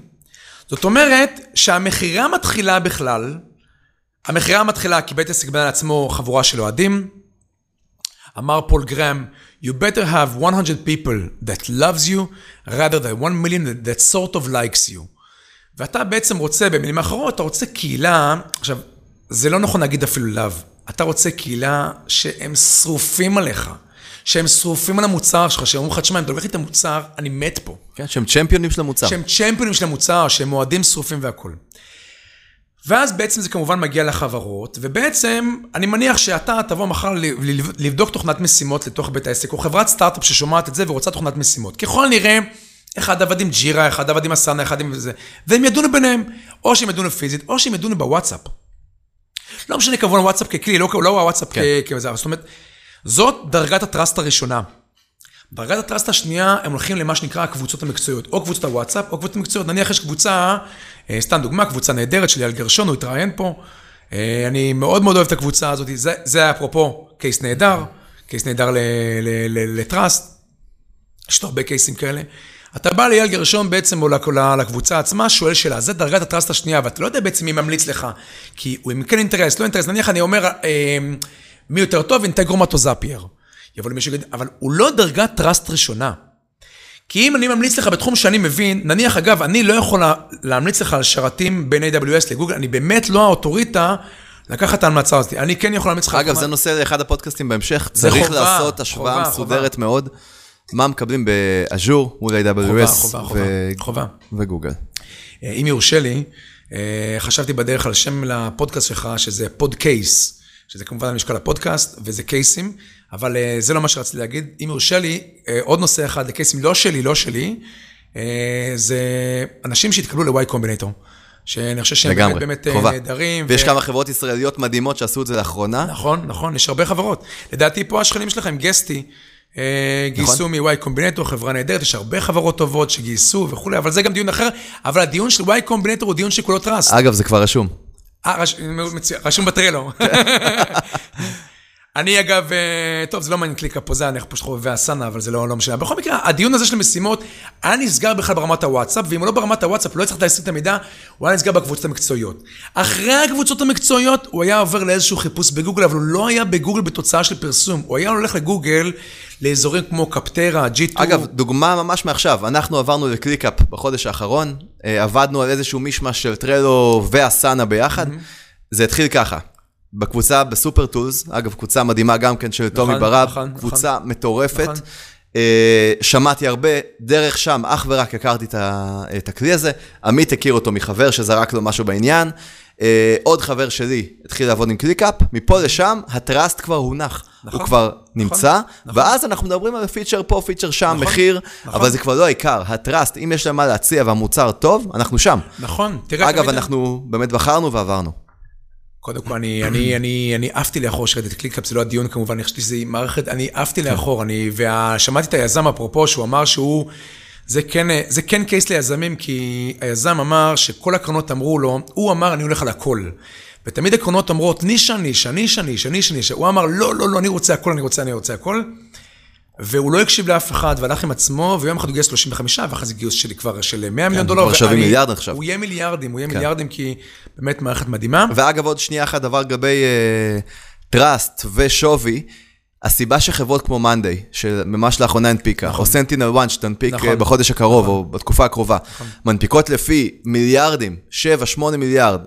S2: זאת אומרת שהמכירה מתחילה בכלל, המכירה מתחילה כי בית עסק בנה לעצמו חבורה של אוהדים. אמר פול גרם, you better have 100 people that loves you, rather than 1 million that sort of likes you. ואתה בעצם רוצה, במילים אחרות, אתה רוצה קהילה, עכשיו, זה לא נכון להגיד אפילו love, אתה רוצה קהילה שהם שרופים עליך. שהם שרופים על המוצר שלך, שהם אומרים לך, תשמע, אם אתה לוקח לי את המוצר, אני מת פה.
S1: כן, שהם צ'מפיונים של המוצר.
S2: שהם צ'מפיונים של המוצר, שהם אוהדים שרופים והכול. ואז בעצם זה כמובן מגיע לחברות, ובעצם אני מניח שאתה תבוא מחר לבדוק תוכנת משימות לתוך בית העסק, או חברת סטארט-אפ ששומעת את זה ורוצה תוכנת משימות. ככל הנראה, אחד עבד עם ג'ירה, אחד עבד עם אסנה, אחד עם זה, והם ידונו ביניהם, או שהם ידונו פיזית, או שהם ידונו בוואטסאפ. לא משנה כמובן וואטסאפ ככלי, לא, לא הוואטסאפ כן. כזה, זאת אומרת, זאת דרגת ה trust הראשונה. דרגת ה trust השנייה, הם הולכים למה שנקרא הקבוצות המקצועיות, או קבוצות הוואטסאפ, או קבוצות מקצועיות. נניח יש קבוצה, אה, סתם דוגמה, קבוצה נהדרת של אייל גרשון, הוא התראיין פה. אה, אני מאוד מאוד אוהב את הקבוצה הזאת, זה, זה אפרופו case נהדר, case נהדר ל trust, יש לו הרבה קייסים כאלה. אתה בא לאייל גרשון בעצם, או לקבוצה עצמה, שואל שאלה, זה דרגת ה trust השנייה, ואתה לא יודע בעצם מי ממליץ לך, כי הוא עם כן אינטרס, לא אינטרס, נניח אני אומר, אה, מי יותר טוב, Integromat או Zapier. יבוא למישהו ויגיד, אבל הוא לא דרגת trust ראשונה. כי אם אני ממליץ לך בתחום שאני מבין, נניח, אגב, אני לא יכול להמליץ לך על שרתים בין AWS לגוגל, אני באמת לא האוטוריטה לקחת את ההמלצה הזאת. אני כן יכול להמליץ לך...
S1: אגב, זה נושא לאחד הפודקאסטים בהמשך. צריך חובה, לעשות השוואה מסודרת מאוד. מה מקבלים ב Azure מול AWS. וגוגל.
S2: אה, אם יורשה לי, אה, חשבתי בדרך על שם לפודקאסט שלך, שזה פוד קייס. שזה כמובן על משקל הפודקאסט, וזה קייסים, אבל uh, זה לא מה שרציתי להגיד. אם יורשה לי, uh, עוד נושא אחד לקייסים, לא שלי, לא שלי, uh, זה אנשים שהתקבלו ל-Y קומבינטור. שאני חושב שהם
S1: לגמרי,
S2: באמת נהדרים.
S1: ויש ו... כמה חברות ישראליות מדהימות שעשו את זה לאחרונה.
S2: נכון, נכון, יש הרבה חברות. לדעתי פה השכנים שלכם, גסטי, גייסו נכון. מ-Y Combinator, חברה נהדרת, יש הרבה חברות טובות שגייסו וכולי, אבל זה גם דיון אחר, אבל הדיון של Y Combinator הוא דיון שכולו trust.
S1: אגב, זה כבר רשום.
S2: אה, רש... רשום ב Trello. אני אגב, אה, טוב, זה לא מעניין ClickUp, זה אנחנו פשוט חובבי Asana, אבל זה לא, לא משנה. בכל מקרה, הדיון הזה של המשימות היה נסגר בכלל ברמת הוואטסאפ, ואם הוא לא ברמת הוואטסאפ, לא הצלחת להשיג את המידע, הוא היה נסגר בקבוצות המקצועיות. אחרי הקבוצות המקצועיות, הוא היה עובר לאיזשהו חיפוש בגוגל, אבל הוא לא היה בגוגל בתוצאה של פרסום. הוא היה הולך לגוגל לאזורים כמו Capterra, G2.
S1: אגב, דוגמה ממש מעכשיו, אנחנו עברנו ל ClickUp בחודש האחרון, אה, עבדנו על איזשהו מישמש של Trello ו Asana ביחד. זה התחיל ככה, בקבוצה ב Super Tools, אגב, קבוצה מדהימה גם כן של טומי
S2: נכון,
S1: ברב,
S2: נכון,
S1: קבוצה
S2: נכון.
S1: מטורפת.
S2: נכון.
S1: אה, שמעתי הרבה, דרך שם אך ורק הכרתי את הכלי הזה. עמית הכיר אותו מחבר שזרק לו משהו בעניין. אה, עוד חבר שלי התחיל לעבוד עם ClickUp, מפה לשם ה trust כבר הונח.
S2: נכון,
S1: הוא כבר
S2: נכון,
S1: נמצא,
S2: נכון.
S1: ואז אנחנו מדברים על feature פה, feature שם,
S2: נכון,
S1: מחיר,
S2: נכון.
S1: אבל זה כבר לא העיקר. ה trust, אם יש להם מה להציע והמוצר טוב, אנחנו שם.
S2: נכון, תראה...
S1: אגב, אנחנו באמת בחרנו ועברנו.
S2: קודם כל, אני, אני, אני, אני עפתי לאחור שראיתי את ClickUp, זה לא הדיון כמובן, אני חשבתי שזה מערכת, אני עפתי לאחור, אני, ושמעתי את היזם אפרופו, שהוא אמר שהוא, זה כן, זה כן case ליזמים, כי היזם אמר שכל הקרנות אמרו לו, הוא אמר, אני הולך על הכל. ותמיד הקרנות אומרות, נישה, נישה, נישה, נישה, נישה, נישה. הוא אמר, לא, לא, לא, אני רוצה הכל, אני רוצה, אני רוצה הכל. והוא לא הקשיב לאף אחד, והלך עם עצמו, ויום אחד הוא גייס 35, ואחרי זה גיוס שלי כבר של 100 מיליון דולר.
S1: כבר
S2: ואני-
S1: מיליארד עכשיו.
S2: הוא יהיה מיליארדים, הוא יהיה
S1: כן.
S2: מיליארדים, כי באמת מערכת מדהימה.
S1: ואגב, עוד שנייה אחת דבר לגבי trust ושווי. הסיבה שחברות כמו מאנדיי, שממש לאחרונה הנפיקה, או SentinelOne שתנפיק
S2: נכון.
S1: אה, בחודש הקרוב, או בתקופה הקרובה, מנפיקות לפי מיליארדים, 7-8 מיליארד,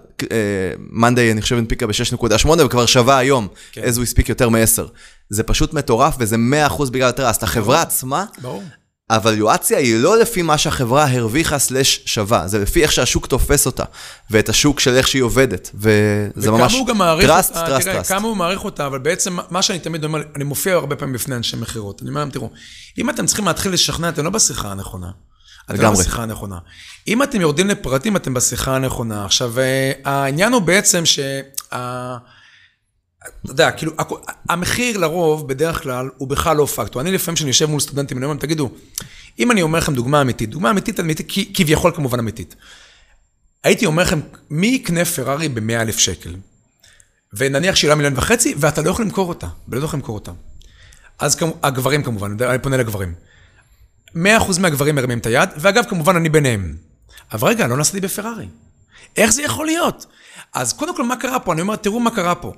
S1: מאנדיי אני חושב הנפיקה ב-6.8 וכבר שווה היום,
S2: כן.
S1: as we speak יותר מ-10. זה פשוט מטורף וזה 100% בגלל trust. החברה עצמה,
S2: ברור.
S1: הוואלואציה היא לא לפי מה שהחברה הרוויחה slash שווה, זה לפי איך שהשוק תופס אותה, ואת השוק של איך שהיא עובדת, וזה ממש
S2: וכמה הוא גם מעריך trust,
S1: trust,
S2: תראה,
S1: trust.
S2: כמה הוא מעריך אותה, אבל בעצם מה שאני תמיד אומר, אני מופיע הרבה פעמים בפני אנשי מכירות. אני אומר להם, תראו, אם אתם צריכים להתחיל לשכנע, אתם לא בשיחה הנכונה. אתם לא. בשיחה הנכונה. אם אתם יורדים לפרטים, אתם בשיחה הנכונה. עכשיו, אה, העניין הוא בעצם שה... אתה יודע, כאילו, המחיר לרוב, בדרך כלל, הוא בכלל לא פקטור. אני לפעמים, כשאני יושב מול סטודנטים, אני אומר להם, תגידו, אם אני אומר לכם דוגמה אמיתית, דוגמה אמיתית, אמיתית, כביכול כמובן אמיתית. הייתי אומר לכם, מי יקנה פרארי ב-100 אלף שקל? ונניח שהיא עולה מיליון וחצי, ואתה לא יכול למכור אותה, ולא יכול למכור אותה. אז כמו, הגברים כמובן, אני פונה לגברים. 100% מהגברים מרימים את היד, ואגב, כמובן, אני ביניהם. אבל רגע, לא נסעתי בפרארי. איך זה יכול להיות? אז קודם כל, מה קרה פה? אני אומר, תראו מה קרה פה.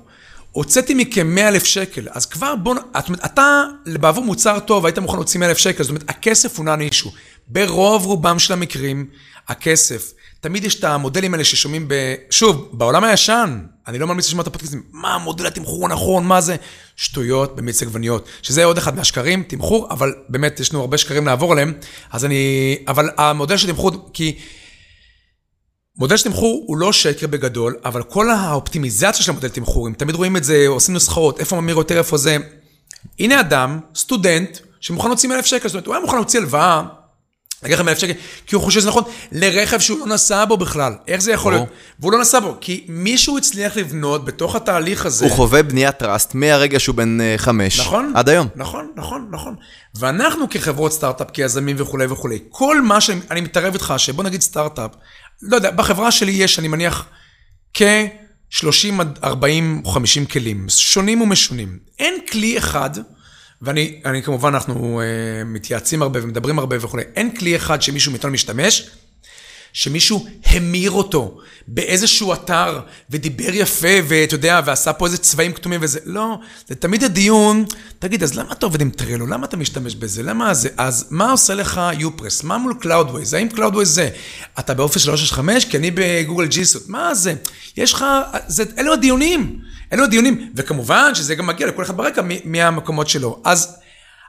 S2: הוצאתי מכם 100 אלף שקל, אז כבר בוא, זאת אומרת, אתה, בעבור מוצר טוב, היית מוכן להוציא 100 אלף שקל, זאת אומרת, הכסף הוא נע אישו. ברוב רובם של המקרים, הכסף, תמיד יש את המודלים האלה ששומעים ב... שוב, בעולם הישן, אני לא ממליץ לשמוע את הפודקאסטים, מה המודל התמחור הנכון, מה זה? שטויות במיץ עגבניות. שזה עוד אחד מהשקרים, תמחור, אבל באמת יש לנו הרבה שקרים לעבור עליהם, אז אני... אבל המודל של תמחור, כי... מודל של תמחור הוא לא שקר בגדול, אבל כל האופטימיזציה של המודל תמחור, אם תמיד רואים את זה, עושים נוסחאות, איפה ממיר יותר, איפה זה. הנה אדם, סטודנט, שמוכן להוציא 100,000 שקל, זאת אומרת, הוא היה מוכן להוציא הלוואה, נגיד לכם 100,000 שקל, כי הוא חושב שזה נכון, לרכב שהוא לא נסע בו בכלל. איך זה יכול. להיות? והוא לא נסע בו, כי מישהו הצליח לבנות בתוך התהליך הזה.
S1: הוא חווה בניית טראסט מהרגע שהוא בן אה, חמש,
S2: נכון.
S1: עד היום.
S2: נכון, נכון, נכון. ואנחנו כחברות סטארט-אפ, כיזמים וכולי וכולי, כל מה שאני מתערב איתך, שבוא נגיד סטארט-אפ, לא יודע, בחברה שלי יש, אני מניח, כ-30 עד 40 או 50 כלים, שונים ומשונים. אין כלי אחד, ואני אני, כמובן, אנחנו uh, מתייעצים הרבה ומדברים הרבה וכולי, אין כלי אחד שמישהו מאיתנו משתמש, שמישהו המיר אותו באיזשהו אתר ודיבר יפה ואתה יודע, ועשה פה איזה צבעים כתומים וזה, לא, זה תמיד הדיון, תגיד, אז למה אתה עובד עם Trello? למה אתה משתמש בזה? למה זה? אז מה עושה לך uPress? מה מול Cloudways? האם Cloudways זה? אתה ב Office 365? כי אני ב Google G Suite. מה זה? יש לך, זה, אלו הדיונים, אלו הדיונים, וכמובן שזה גם מגיע לכל אחד ברקע מהמקומות שלו. אז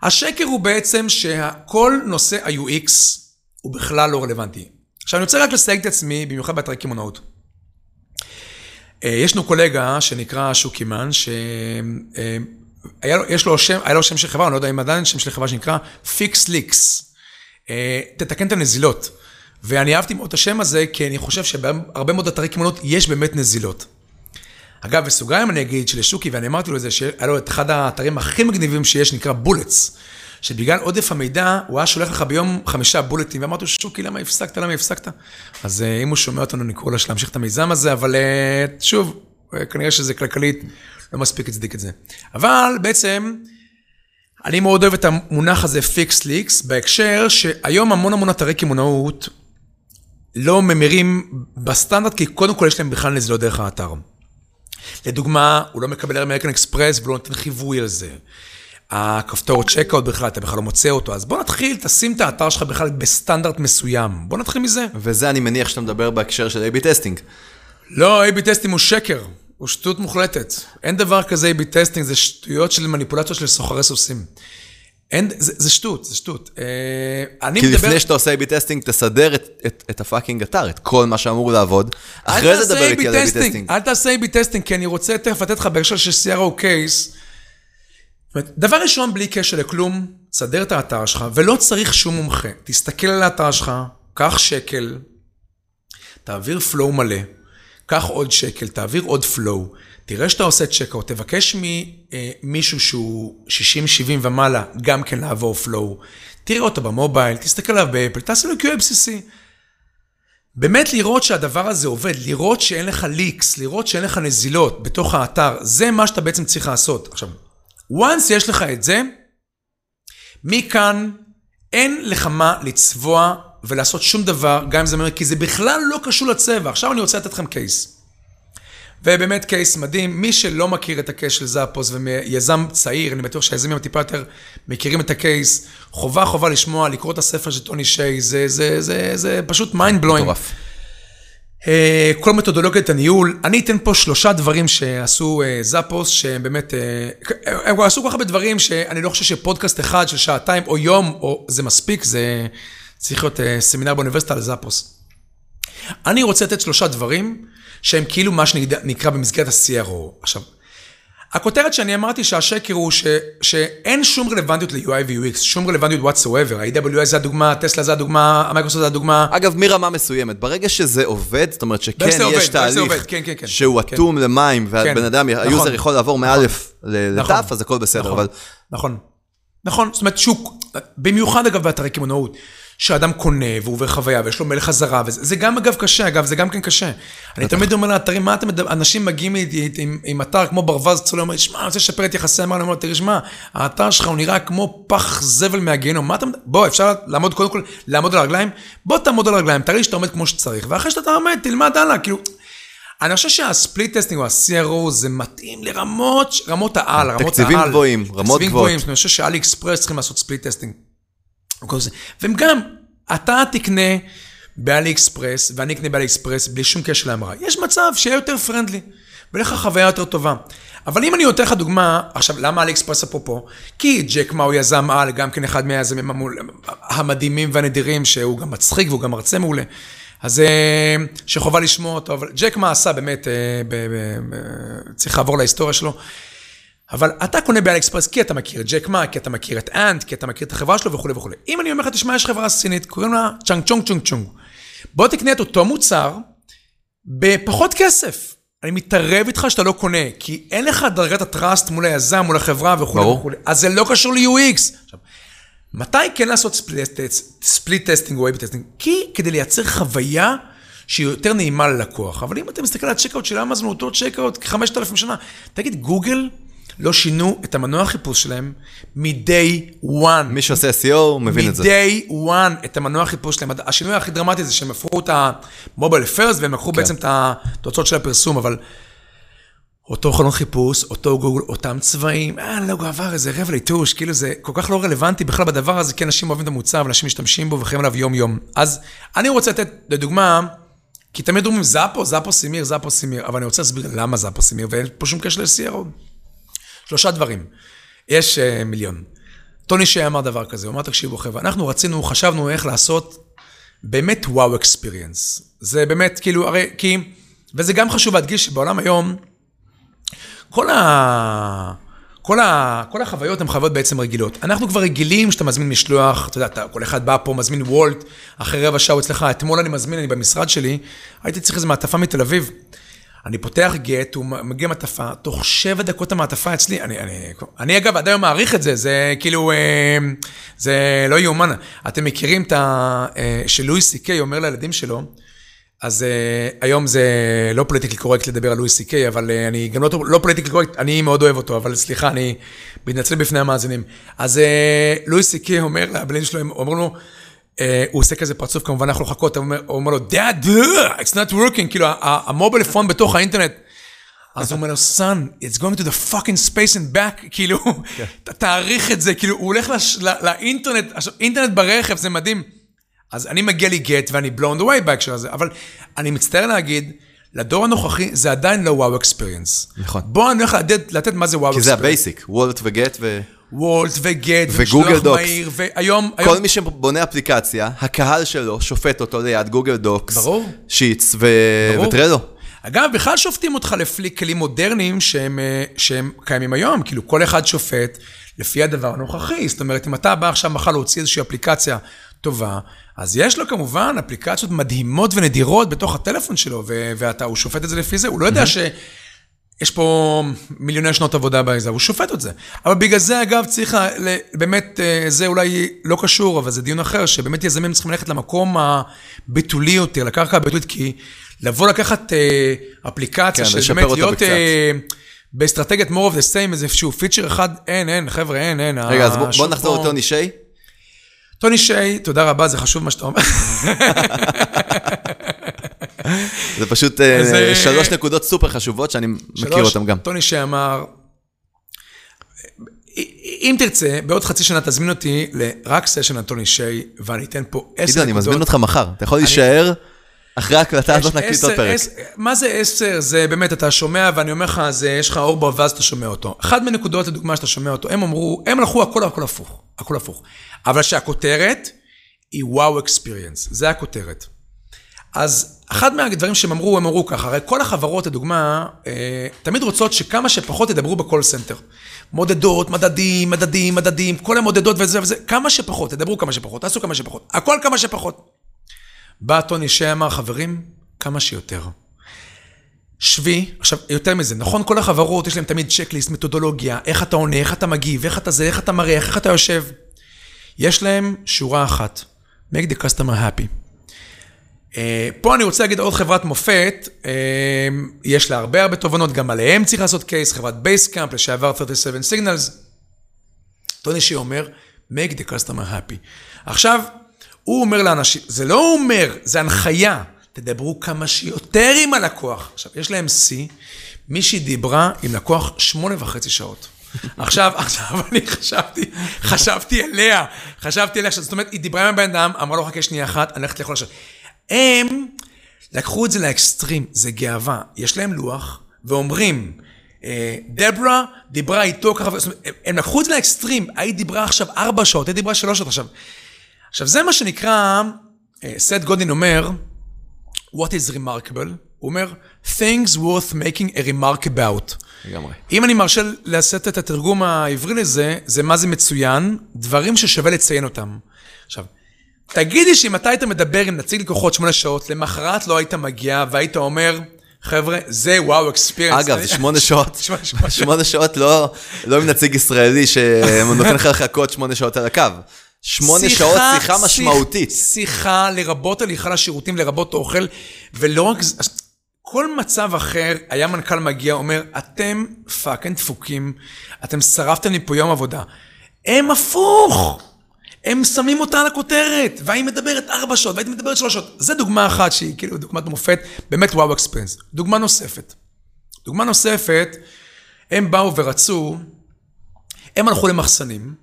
S2: השקר הוא בעצם שכל נושא ה-UX הוא בכלל לא רלוונטי. עכשיו, אני רוצה רק לסייג את עצמי, במיוחד באתרי קמעונאות. אה, יש לנו קולגה שנקרא שוקימן, שיש לו שם, היה לו שם של חברה, אני לא יודע אם עדיין שם של חברה שנקרא Fix Leaks. תתקן את הנזילות. ואני אהבתי מאוד את השם הזה, כי אני חושב שבהרבה מאוד אתרי קמעונאות יש באמת נזילות. אגב, בסוגריים אני אגיד שלשוקי, ואני אמרתי לו את זה, שהיה לו את אחד האתרים הכי מגניבים שיש, נקרא Bullets, שבגלל עודף המידע, הוא היה שולח לך ביום חמישה בולטים, ואמרתי לו, שוקי, למה הפסקת, למה הפסקת? אז אה, אם הוא שומע אותנו, נקרא לו להמשיך את המיזם הזה, אבל אה, שוב, אה, כנראה שזה כלכלית לא מספיק הצדיק את זה. אבל בעצם, אני מאוד אוהב את המונח הזה fix leaks, בהקשר שהיום המון המון אתרי קמעונאות לא ממירים בסטנדרט, כי קודם כל יש להם בכלל נזילות דרך האתר. לדוגמה, הוא לא מקבל אמריקן אקספרס ולא נותן חיווי על זה. הכפתור checkout בכלל, אתה בכלל לא מוצא אותו, אז בוא נתחיל, תשים את האתר שלך בכלל בסטנדרט מסוים. בוא נתחיל מזה.
S1: וזה אני מניח שאתה מדבר בהקשר של A-B testing.
S2: לא, A-B testing הוא שקר, הוא שטות מוחלטת. אין דבר כזה A-B testing, זה שטויות של מניפולציות של סוחרי סוסים. אין, זה, זה שטות, זה שטות. אה, אני
S1: כי
S2: מדבר...
S1: לפני שאתה עושה A-B testing, תסדר את, את, את ה fucking אתר, את כל מה שאמור לעבוד. אחרי זה דבר איתי על A-B testing.
S2: אל תעשה A-B testing, כי אני רוצה תכף לתת לך בהקשר של CRO case. זאת אומרת, דבר ראשון, בלי קשר לכלום, תסדר את האתר שלך, ולא צריך שום מומחה. תסתכל על האתר שלך, קח שקל, תעביר flow מלא, קח עוד שקל, תעביר עוד flow, תראה שאתה עושה checkout, תבקש ממישהו שהוא 60-70 ומעלה, גם כן לעבור flow, תראה אותו ב mobile, תסתכל עליו באפל, תעשה לו QA בסיסי. באמת לראות שהדבר הזה עובד, לראות שאין לך leaks, לראות שאין לך נזילות בתוך האתר, זה מה שאתה בעצם צריך לעשות. עכשיו, once יש לך את זה, מכאן אין לך מה לצבוע ולעשות שום דבר, גם אם זה אומר, כי זה בכלל לא קשור לצבע. עכשיו אני רוצה לתת לכם קייס. ובאמת קייס מדהים, מי שלא מכיר את הקייס של זאפוס ויזם צעיר, אני בטוח שהיזמים הטיפה יותר מכירים את הקייס, חובה חובה לשמוע, לקרוא את הספר של טוני שיי, זה, זה, זה, זה פשוט mind blowing.
S1: מטורף.
S2: אה, כל מתודולוגיית הניהול, אני אתן פה שלושה דברים שעשו אה, זאפוס, שהם באמת, אה, הם כבר עשו כל כך הרבה דברים שאני לא חושב שפודקאסט אחד של שעתיים או יום, או זה מספיק, זה צריך להיות סמינר באוניברסיטה ל Zappos. אני רוצה לתת שלושה דברים שהם כאילו מה שנקרא במסגרת ה-CRO. עכשיו, הכותרת שאני אמרתי שהשקר הוא ש, שאין שום רלוונטיות ל-UI ו-UX, שום רלוונטיות whatsoever, ה-AWS זה הדוגמה, טסלה זה הדוגמה, המייקרוסופט זה הדוגמה.
S1: אגב, מרמה מסוימת, ברגע שזה עובד, זאת אומרת שכן יש
S2: עובד,
S1: תהליך
S2: עובד, כן, כן, כן.
S1: שהוא
S2: כן.
S1: אטום למים,
S2: כן,
S1: והבן אדם,
S2: נכון.
S1: ה user יכול לעבור מאלף
S2: נכון.
S1: לתף, אז הכל בסדר,
S2: נכון,
S1: אבל
S2: נכון, נכון, זאת אומרת שוק, במיוחד אגב באתרי קמעונאות, שאדם קונה והוא עובר חוויה ויש לו מהלך חזרה, וזה זה גם אגב קשה, אגב, זה גם כן קשה. אני תמיד אומר לאתרים, מה אתם, אנשים מגיעים עם, אתר כמו ברווז צולע, אומר, שמע, אני רוצה לשפר את יחסי המרה, אני אומר, תראי, שמע, האתר שלך הוא נראה כמו פח זבל מהגיהנום, מה אתה, בוא, אפשר לעמוד, קודם כל, לעמוד על הרגליים, בוא תעמוד על הרגליים, תראה לי שאתה עומד כמו שצריך, ואחרי שאתה עומד, תלמד הלאה, כאילו... אני חושב שה split testing או ה-CRO זה מתאים לרמות, רמות העל, רמות העל.
S1: תקציבים גבוהים, רמות
S2: תקציבים
S1: גבוהות.
S2: גבוהים, אני חושב ש AliExpress צריכים לעשות split testing. וכל זה. והם גם, אתה תקנה ב AliExpress, ואני אקנה ב AliExpress, בלי שום קשר להמרה. יש מצב שיהיה יותר friendly, ולך חוויה יותר טובה. אבל אם אני נותן לך דוגמה, עכשיו, למה AliExpress אפרופו? כי ג'ק הוא יזם על, גם כן אחד מהיזמים המדהימים והנדירים, שהוא גם מצחיק והוא גם מרצה מעולה. אז אה, שחובה לשמוע אותו, אבל ג'ק מה עשה באמת, אה, צריך לעבור להיסטוריה שלו. אבל אתה קונה ב AliExpress כי אתה מכיר את ג'ק מה, כי אתה מכיר את אנט, כי אתה מכיר את החברה שלו וכולי וכולי. אם אני אומר לך, תשמע, יש חברה סינית, קוראים לה צ'אנג צ'ונג צ'ונג צ'ונג. בוא תקנה את אותו מוצר בפחות כסף. אני מתערב איתך שאתה לא קונה, כי אין לך דרגת ה trust מול היזם, מול החברה וכולי. וכולי. אז זה לא קשור ל-UX. עכשיו, מתי כן לעשות split testing או A-B testing? כי כדי לייצר חוויה שהיא יותר נעימה ללקוח. אבל אם אתה מסתכל על ה checkout של אמזון, אותו checkout כ-5,000 שנה. תגיד, גוגל לא שינו את המנוע חיפוש שלהם מ-day one.
S1: מי שעושה SEO מבין את זה.
S2: מ-day one את המנוע חיפוש שלהם. השינוי הכי דרמטי זה שהם הפכו את המובייל פרסט והם לקחו בעצם את התוצאות של הפרסום, אבל אותו חלון חיפוש, אותו גוגל, אותם צבעים, אה, לוגו עבר איזה רבע ליטוש, כאילו זה כל כך לא רלוונטי בכלל בדבר הזה, כי אנשים אוהבים את המוצר ואנשים משתמשים בו וחיים עליו יום-יום. אז אני רוצה לתת, לדוגמה, כי תמיד אומרים זאפו, זאפו סימיר, זאפו סימיר, אבל אני רוצה להסביר למה זאפו סימיר, ואין פה שום קשר ל-CRO. שלושה דברים. יש uh, מיליון. טוני שי אמר דבר כזה, הוא אמר, תקשיבו חבר'ה, אנחנו רצינו, חשבנו איך לעשות באמת וואו אקספיריאנס. זה באמת, כאילו, הרי, כי, וזה גם חשוב להדגיש שבעולם היום, כל ה... כל, ה... כל החוויות הן חוויות בעצם רגילות. אנחנו כבר רגילים שאתה מזמין משלוח, אתה יודע, אתה, כל אחד בא פה, מזמין וולט, אחרי רבע שעה הוא אצלך, אתמול אני מזמין, אני במשרד שלי, הייתי צריך איזה מעטפה מתל אביב. אני פותח Gett, הוא מגיע מעטפה, תוך שבע דקות המעטפה אצלי, אני, אני, אני אגב עד היום מעריך את זה, זה כאילו, אה, זה לא יאומן. אתם מכירים את ה... אה, שלואי סי קיי אומר לילדים שלו, אז uh, היום זה לא politically correct לדבר על לואי סי קיי, אבל אני גם לא, לא politically correct, אני מאוד אוהב אותו, אבל סליחה, אני מתנצל בפני המאזינים. אז לואי סי קיי אומר לבנים שלו, הוא אומר לו, הוא עושה כזה פרצוף, כמובן אנחנו לחכות, הוא אומר, הוא אומר לו, Dad, it's not working, כאילו המובייל פון בתוך האינטרנט. אז הוא אומר לו, son, it's going to the fucking space and back, כאילו, כן. תעריך את זה, כאילו, הוא הולך לאינטרנט, עכשיו, אינטרנט ברכב, זה מדהים. אז אני מגיע לי גט ואני blown the way בהקשר הזה, אבל אני מצטער להגיד, לדור הנוכחי זה עדיין לא וואו אקספריאנס.
S1: נכון.
S2: בוא אני הולך לתת, לתת מה זה wow
S1: experience. כי זה ה basic, Wolt ו
S2: Gett ו...
S1: Wolt ו Gett, ו Google Docs.
S2: מהיר, והיום...
S1: כל היום... מי שבונה אפליקציה, הקהל שלו שופט אותו ליד Google Docs,
S2: ברור.
S1: Sheets ו... ו Trello.
S2: אגב, בכלל שופטים אותך לפי כלים מודרניים שהם, אה, שהם קיימים היום, כאילו כל אחד שופט לפי הדבר הנוכחי. זאת אומרת, אם אתה בא עכשיו מחר להוציא איזושהי אפליקציה טובה, אז יש לו כמובן אפליקציות מדהימות ונדירות בתוך הטלפון שלו, ואתה, הוא שופט את זה לפי זה, הוא לא יודע ש... יש פה מיליוני שנות עבודה באיזה, הוא שופט את זה. אבל בגלל זה, אגב, צריך, באמת, אה, זה אולי לא קשור, אבל זה דיון אחר, שבאמת יזמים צריכים ללכת למקום הביטולי יותר, לקרקע הביטולית, כי לבוא לקחת אה, אפליקציה,
S1: כן, שבאמת להיות אה,
S2: באסטרטגיית more of the same, איזשהו פיצ'ר אחד, אין, אין, חבר'ה, אין, אין.
S1: רגע, אז בוא, נחזור. לטוני שיי.
S2: טוני שיי, תודה רבה, זה חשוב מה שאתה אומר.
S1: זה פשוט אה, אה, שלוש נקודות סופר חשובות שאני מכיר אותן גם.
S2: טוני שיי אמר, אם תרצה, בעוד חצי שנה תזמין אותי לרק סשן על טוני שיי, ואני אתן פה עשר נקודות.
S1: אני מזמין אותך מחר, אתה יכול להישאר. אחרי ההקלטה הזאת נקליט עוד פרק.
S2: מה זה עשר? זה באמת, אתה שומע, ואני אומר לך, יש לך אור בו, ואז אתה שומע אותו. אחת מנקודות, לדוגמה, שאתה שומע אותו, הם אמרו, הם הלכו הכל הכל הפוך, הכל הפוך. אבל שהכותרת היא wow experience, זה הכותרת. אז אחד מהדברים שהם אמרו, הם אמרו ככה, הרי כל החברות, לדוגמה, אה, תמיד רוצות שכמה שפחות ידברו ב call center. מודדות, מדדים, מדדים, מדדים, כל המודדות וזה וזה, כמה שפחות, תדברו כמה שפחות, תעשו כמה שפחות, הכל כמה שפחות. בא טוני שי אמר, חברים, כמה שיותר. שבי, עכשיו, יותר מזה, נכון, כל החברות, יש להם תמיד checklist, מתודולוגיה, איך אתה עונה, איך אתה מגיב, איך אתה זה, איך אתה מריח, איך אתה יושב. יש להם שורה אחת, make the customer happy. Uh, פה אני רוצה להגיד עוד חברת מופת, uh, יש לה הרבה הרבה תובנות, גם עליהם צריך לעשות case, חברת Basecamp, לשעבר 37 signals. טוני שי אומר, make the customer happy. עכשיו, הוא אומר לאנשים, זה לא אומר, זה הנחיה, תדברו כמה שיותר עם הלקוח. עכשיו, יש להם שיא, מישהי דיברה עם לקוח שמונה וחצי שעות. עכשיו, עכשיו אני חשבתי, חשבתי עליה, חשבתי עליה, זאת אומרת, היא דיברה עם הבן אדם, אמרה לו, חכה שנייה אחת, אני הולכת לאכול עכשיו. הם לקחו את זה לאקסטרים, זה גאווה. יש להם לוח, ואומרים, אה, דברה דיברה איתו ככה, הם לקחו את זה לאקסטרים, היית דיברה עכשיו ארבע שעות, היית דיברה שלוש שעות עכשיו. עכשיו, זה מה שנקרא, אה, סט גודין אומר, what is remarkable? הוא אומר, things worth making a remark about.
S1: לגמרי.
S2: אם אני מרשה לשאת את התרגום העברי לזה, זה מה זה מצוין, דברים ששווה לציין אותם. עכשיו, תגידי שאם אתה היית מדבר עם נציג לקוחות שמונה שעות, למחרת לא היית מגיע והיית אומר, חבר'ה, זה וואו אקספיריאנס.
S1: אגב, זה שמונה שעות, שמונה שעות לא, לא עם נציג ישראלי שנותן לך לחכות שמונה שעות על הקו. שמונה שיחה, שעות שיחה משמעותית.
S2: שיחה לרבות הליכה לשירותים, לרבות אוכל, ולא רק זה, כל מצב אחר, היה מנכ"ל מגיע, אומר, אתם fucking דפוקים, אתם שרפתם לי פה יום עבודה. הם הפוך! הם שמים אותה על הכותרת, והיא מדברת ארבע שעות, והיא מדברת שלוש שעות. זו דוגמה אחת שהיא כאילו דוגמת מופת, באמת wow experience. דוגמה נוספת. דוגמה נוספת, הם באו ורצו, הם הלכו למחסנים,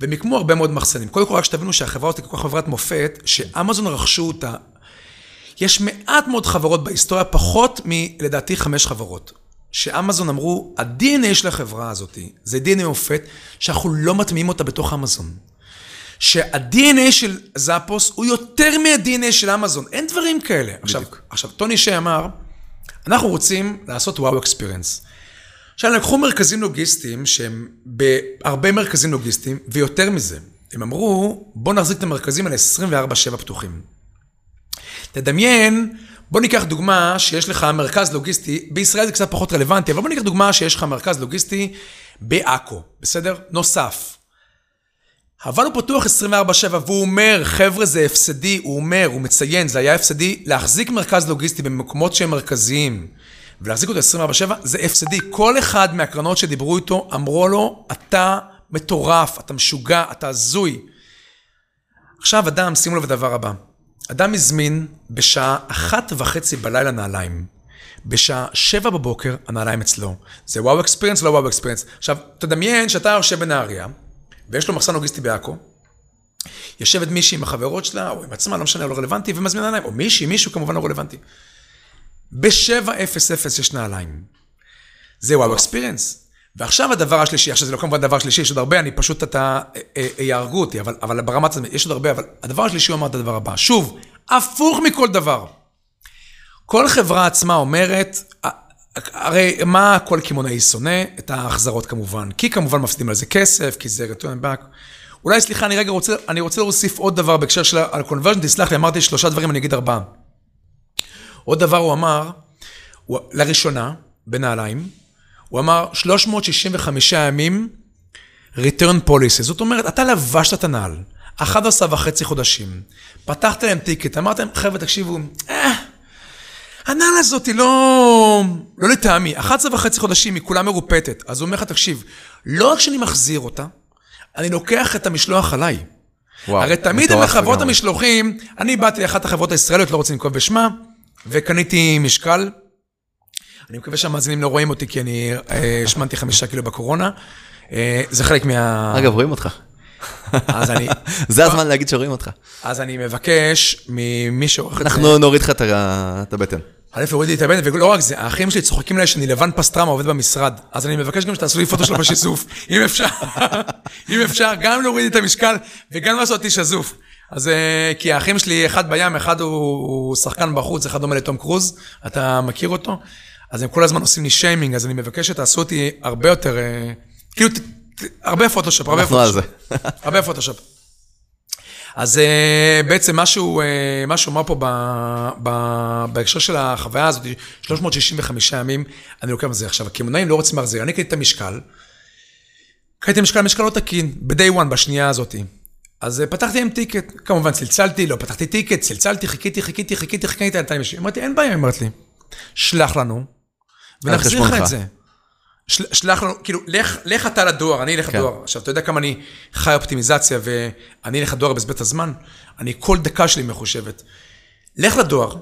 S2: ומיקמו הרבה מאוד מחסנים. קודם כל, רק שתבינו שהחברה הזאת היא כל כך חברת מופת, שאמזון רכשו אותה. יש מעט מאוד חברות בהיסטוריה, פחות מלדעתי חמש חברות. שאמזון אמרו, ה-DNA של החברה הזאת, זה DNA מופת, שאנחנו לא מטמיעים אותה בתוך אמזון. שה-DNA של זאפוס הוא יותר מה-DNA של אמזון, אין דברים כאלה. עכשיו, עכשיו, טוני שי אמר, אנחנו רוצים לעשות וואו אקספיריאנס. עכשיו, לקחו מרכזים לוגיסטיים שהם בהרבה מרכזים לוגיסטיים, ויותר מזה, הם אמרו, בוא נחזיק את המרכזים האלה 24/7 פתוחים. תדמיין, בוא ניקח דוגמה שיש לך מרכז לוגיסטי, בישראל זה קצת פחות רלוונטי, אבל בוא ניקח דוגמה שיש לך מרכז לוגיסטי בעכו, בסדר? נוסף. אבל הוא פתוח 24-7, והוא אומר, חבר'ה, זה הפסדי, הוא אומר, הוא מציין, זה היה הפסדי, להחזיק מרכז לוגיסטי במקומות שהם מרכזיים, ולהחזיק אותו 24-7, זה הפסדי. כל אחד מהקרנות שדיברו איתו, אמרו לו, אתה מטורף, אתה משוגע, אתה הזוי. עכשיו, אדם, שימו לב לדבר הבא. אדם הזמין בשעה אחת וחצי בלילה נעליים. בשעה שבע בבוקר, הנעליים אצלו. זה וואו אקספיריאנס, לא וואו אקספיריאנס. עכשיו, תדמיין שאתה יושב בנהריה, ויש לו מחסן לוגיסטי בעכו, יושבת מישהי עם החברות שלה, או עם עצמה, לא משנה, לא רלוונטי, ומזמין נעליים, או מישהי, מישהו כמובן לא רלוונטי. ב-7:00 יש נעליים. זה וואו אקספיריאנס. ועכשיו הדבר השלישי, עכשיו זה לא כמובן דבר שלישי, יש עוד הרבה, אני פשוט, אתה, אה, אה, יהרגו אותי, אבל, אבל ברמת הזאת, יש עוד הרבה, אבל הדבר השלישי הוא אמר את הדבר הבא, שוב, הפוך מכל דבר. כל חברה עצמה אומרת, הרי מה כל קמעונאי שונא? את ההחזרות כמובן. כי כמובן מפסידים על זה כסף, כי זה return back. אולי, סליחה, אני רגע רוצה, אני רוצה להוסיף עוד דבר בהקשר של ה-conversion, תסלח לי, אמרתי שלושה דברים, אני אגיד ארבעה. עוד דבר הוא אמר, הוא, לראשונה, בנעליים, הוא אמר 365 ימים return policy. זאת אומרת, אתה לבשת את הנעל, 11 וחצי חודשים, פתחת להם טיקט, אמרתם, חבר'ה, תקשיבו, אה, הנעל הזאת היא לא, לא לטעמי, 11 וחצי חודשים היא כולה מרופטת. אז הוא אומר לך, תקשיב, לא רק שאני מחזיר אותה, אני לוקח את המשלוח עליי. וואו, הרי תמיד עם חברות המשלוחים, אני באתי לאחת החברות הישראליות, לא רוצה לנקוב בשמה, וקניתי משקל. אני מקווה שהמאזינים לא רואים אותי, כי אני אה, השמנתי חמישה קילו בקורונה. אה, זה חלק מה...
S1: אגב, רואים אותך.
S2: אז אני...
S1: זה הזמן להגיד שרואים אותך.
S2: אז אני מבקש ממי שעורך את
S1: זה... אנחנו נוריד לך את הבטן.
S2: א', הוריד לי את הבטן, ולא רק זה, האחים שלי צוחקים עליי שאני לבן פסטרמה עובד במשרד. אז אני מבקש גם שתעשו לי פוטו בשיסוף, אם אפשר. אם אפשר, גם להוריד את המשקל וגם לעשות אותי שזוף. אז אה, כי האחים שלי, אחד בים, אחד הוא שחקן בחוץ, אחד דומה לתום קרוז, אתה מכיר אותו? אז הם כל הזמן עושים לי שיימינג, אז אני מבקש שתעשו אותי הרבה יותר, אה, כאילו, הרבה פוטושופ, הרבה פוטושופ. הרבה פוטושופ. אז uh, בעצם משהו, uh, משהו אמר פה ב, ב, בהקשר של החוויה הזאת, 365 ימים, אני לוקח מזה. עכשיו, הקמעונאים לא רוצים להחזיר, אני קניתי את המשקל, קניתי משקל, משקל לא תקין, ב-day one, בשנייה הזאת. אז uh, פתחתי עם טיקט, כמובן צלצלתי, לא פתחתי טיקט, צלצלתי, חיכיתי, חיכיתי, חיכיתי, חיכיתי, חיכיתי, אמרתי, אין בעיה, אמרת לי, שלח לנו, ונחזיר לך את זה. של, שלח לנו, כאילו, לך, לך אתה לדואר, אני אלך כן. לדואר. עכשיו, אתה יודע כמה אני חי אופטימיזציה ואני אלך לדואר בזבז את הזמן? אני, כל דקה שלי מחושבת. לך לדואר,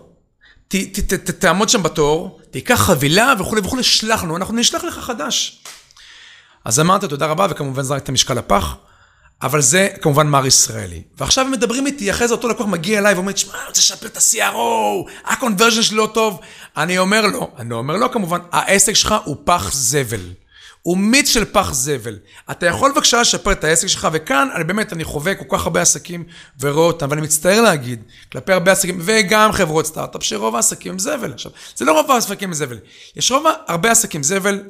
S2: ת, ת, ת, ת, תעמוד שם בתור, תיקח חבילה וכולי וכולי, שלח לנו, אנחנו נשלח לך חדש. אז אמרתי, תודה רבה, וכמובן זרק את המשקל לפח. אבל זה כמובן מר ישראלי. ועכשיו הם מדברים איתי, אחרי זה אותו לקוח מגיע אליי ואומר, תשמע, אני רוצה לשפר את ה-CRO, ה-conversion שלי לא טוב. אני אומר לו, אני אומר לו כמובן, העסק שלך הוא פח זבל. הוא מיץ של פח זבל. אתה יכול בבקשה לשפר את העסק שלך, וכאן, אני באמת, אני חווה כל כך הרבה עסקים ורואה אותם, ואני מצטער להגיד, כלפי הרבה עסקים, וגם חברות סטארט-אפ, שרוב העסקים הם זבל. עכשיו, זה לא רוב העסקים הם זבל. יש רוב, הרבה עסקים זבל,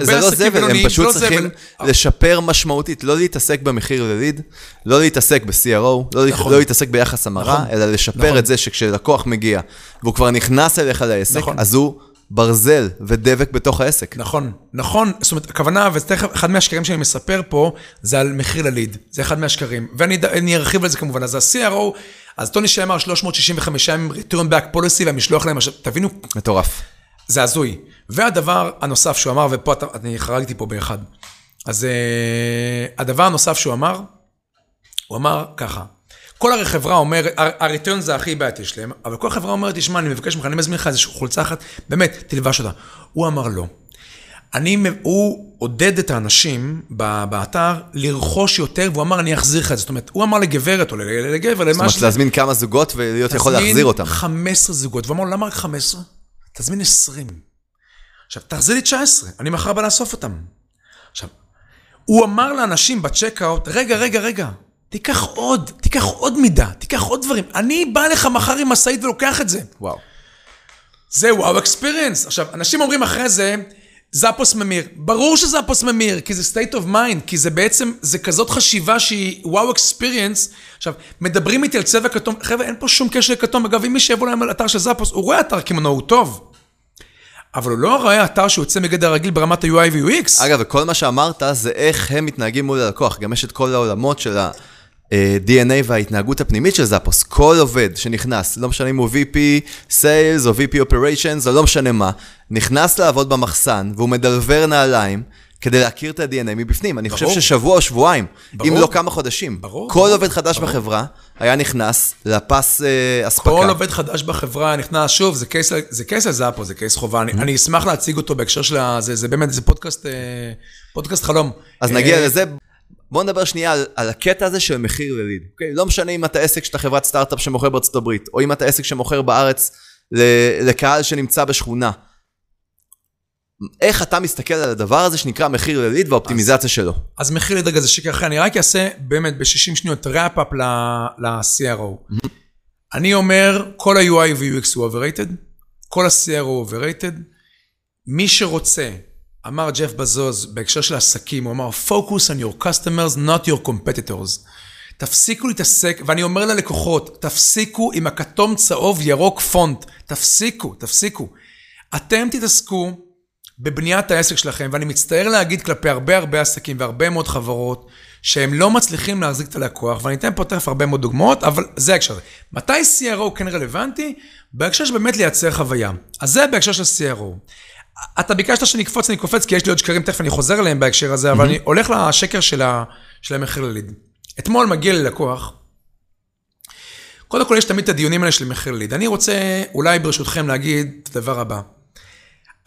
S1: זה לא זבל, הם פשוט לא צריכים זבל. לשפר משמעותית, לא להתעסק במחיר לליד, לא להתעסק ב-CRO, לא, נכון. לא להתעסק ביחס המרה, נכון. אלא לשפר נכון. את זה שכשלקוח מגיע והוא כבר נכנס אליך לעסק, נכון. אז הוא ברזל ודבק בתוך העסק.
S2: נכון, נכון, זאת אומרת, הכוונה, ותכף, אחד מהשקרים שאני מספר פה, זה על מחיר לליד, זה אחד מהשקרים, ואני ארחיב על זה כמובן, אז ה-CRO, אז טוני שאמר 365 ימים return back policy והמשלוח להם, עכשיו, תבינו.
S1: מטורף.
S2: זה הזוי. והדבר הנוסף שהוא אמר, ופה אני חרגתי פה באחד. אז uh, הדבר הנוסף שהוא אמר, הוא אמר ככה, כל הרי חברה אומרת, הריטיון זה הכי בעייתי שלהם, אבל כל חברה אומרת, תשמע, אני מבקש ממך, אני מזמין לך איזושהי חולצה אחת, באמת, תלבש אותה. הוא אמר לא. אני, הוא עודד את האנשים באתר לרכוש יותר, והוא אמר, אני אחזיר לך את זה. זאת אומרת, הוא אמר לגברת או לגבר, למה
S1: זאת אומרת, להזמין כמה זוגות ולהיות יכול להחזיר אותם.
S2: תזמין 15 זוגות. והוא אמר, למה רק 15? תזמין 20. עכשיו, תחזיר לי 19, אני מחר בא לאסוף אותם. עכשיו, הוא אמר לאנשים בצ'קאוט, רגע, רגע, רגע, תיקח עוד, תיקח עוד מידה, תיקח עוד דברים. אני בא לך מחר עם משאית ולוקח את זה.
S1: וואו.
S2: זה וואו אקספיריאנס. עכשיו, אנשים אומרים אחרי זה, זאפוס ממיר. ברור שזאפוס ממיר, כי זה state of mind, כי זה בעצם, זה כזאת חשיבה שהיא וואו אקספיריאנס. עכשיו, מדברים איתי על צבע כתום, חבר'ה, אין פה שום קשר לכתום. אגב, אם מי שיבוא להם על אתר של זאפוס, הוא רואה אתר קמעונאות טוב. אבל הוא לא רואה אתר שיוצא מגדר הרגיל ברמת ה-UI ו-UX.
S1: אגב, וכל מה שאמרת זה איך הם מתנהגים מול הלקוח. גם יש את כל העולמות של ה-DNA וההתנהגות הפנימית של זאפוס. כל עובד שנכנס, לא משנה אם הוא VP Sales או VP Operations או לא משנה מה, נכנס לעבוד במחסן והוא מדלבר נעליים. כדי להכיר את ה-DNA מבפנים. אני חושב
S2: ברור.
S1: ששבוע או שבועיים,
S2: ברור.
S1: אם לא כמה חודשים.
S2: ברור,
S1: כל
S2: ברור,
S1: עובד חדש
S2: ברור.
S1: בחברה היה נכנס לפס אה, אספקה.
S2: כל עובד חדש בחברה נכנס, שוב, זה case, זה case על Zappos, זה case חובה.
S1: Mm-hmm.
S2: אני, אני אשמח להציג אותו בהקשר של ה... זה, זה באמת, זה פודקאסט, אה, פודקאסט חלום.
S1: אז נגיע
S2: אה,
S1: לזה. בואו נדבר שנייה על, על הקטע הזה של מחיר ל lead. אוקיי? לא משנה אם אתה עסק שאתה חברת סטארט-אפ שמוכר בארצות הברית, או אם אתה עסק שמוכר בארץ ל- לקהל שנמצא בשכונה. איך אתה מסתכל על הדבר הזה שנקרא מחיר לליד והאופטימיזציה שלו?
S2: אז מחיר לדרגה זה שקר אחר, אני רק אעשה באמת ב-60 שניות ראפ-אפ ל-CRO. אני אומר, כל ה-UI ו-UX הוא overrated, כל ה-CRO הוא overrated. מי שרוצה, אמר ג'ף בזוז בהקשר של עסקים, הוא אמר, focus on your customers, not your competitors. תפסיקו להתעסק, ואני אומר ללקוחות, תפסיקו עם הכתום צהוב ירוק פונט, תפסיקו, תפסיקו. אתם תתעסקו בבניית העסק שלכם, ואני מצטער להגיד כלפי הרבה הרבה עסקים והרבה מאוד חברות, שהם לא מצליחים להחזיק את הלקוח, ואני אתן פה תכף הרבה מאוד דוגמאות, אבל זה ההקשר הזה. מתי CRO כן רלוונטי? בהקשר של באמת לייצר חוויה. אז זה בהקשר של CRO. אתה ביקשת שאני אקפוץ, אני קופץ, כי יש לי עוד שקרים, תכף אני חוזר אליהם בהקשר הזה, אבל אני הולך לשקר של, ה, של המחיר לליד. אתמול מגיע ללקוח, קודם כל יש תמיד את הדיונים האלה של מחיר לליד. אני רוצה אולי ברשותכם להגיד את הדבר הבא.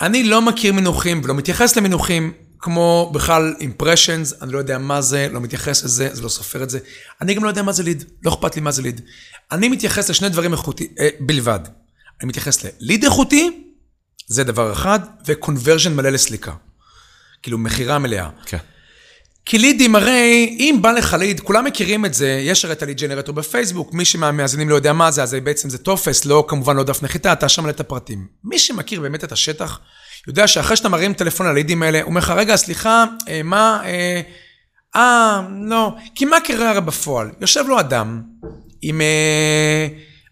S2: אני לא מכיר מינוחים ולא מתייחס למינוחים כמו בכלל impressions, אני לא יודע מה זה, לא מתייחס לזה, זה לא סופר את זה. אני גם לא יודע מה זה ליד, לא אכפת לי מה זה ליד. אני מתייחס לשני דברים איכותי, אה, בלבד. אני מתייחס לליד איכותי, זה דבר אחד, ו-conversion מלא לסליקה. כאילו מכירה מלאה.
S1: כן.
S2: כי לידים הרי, אם בא לך ליד, כולם מכירים את זה, יש הרי את הליד ג'נרטור בפייסבוק, מי שמהמאזינים לא יודע מה זה, אז בעצם זה טופס, לא כמובן לא דף נחיתה, אתה שם את הפרטים. מי שמכיר באמת את השטח, יודע שאחרי שאתה מרים טלפון ללידים האלה, הוא אומר לך, רגע, סליחה, אה, מה, אה, אה, לא, כי מה קרה הרי בפועל? יושב לו אדם עם אה,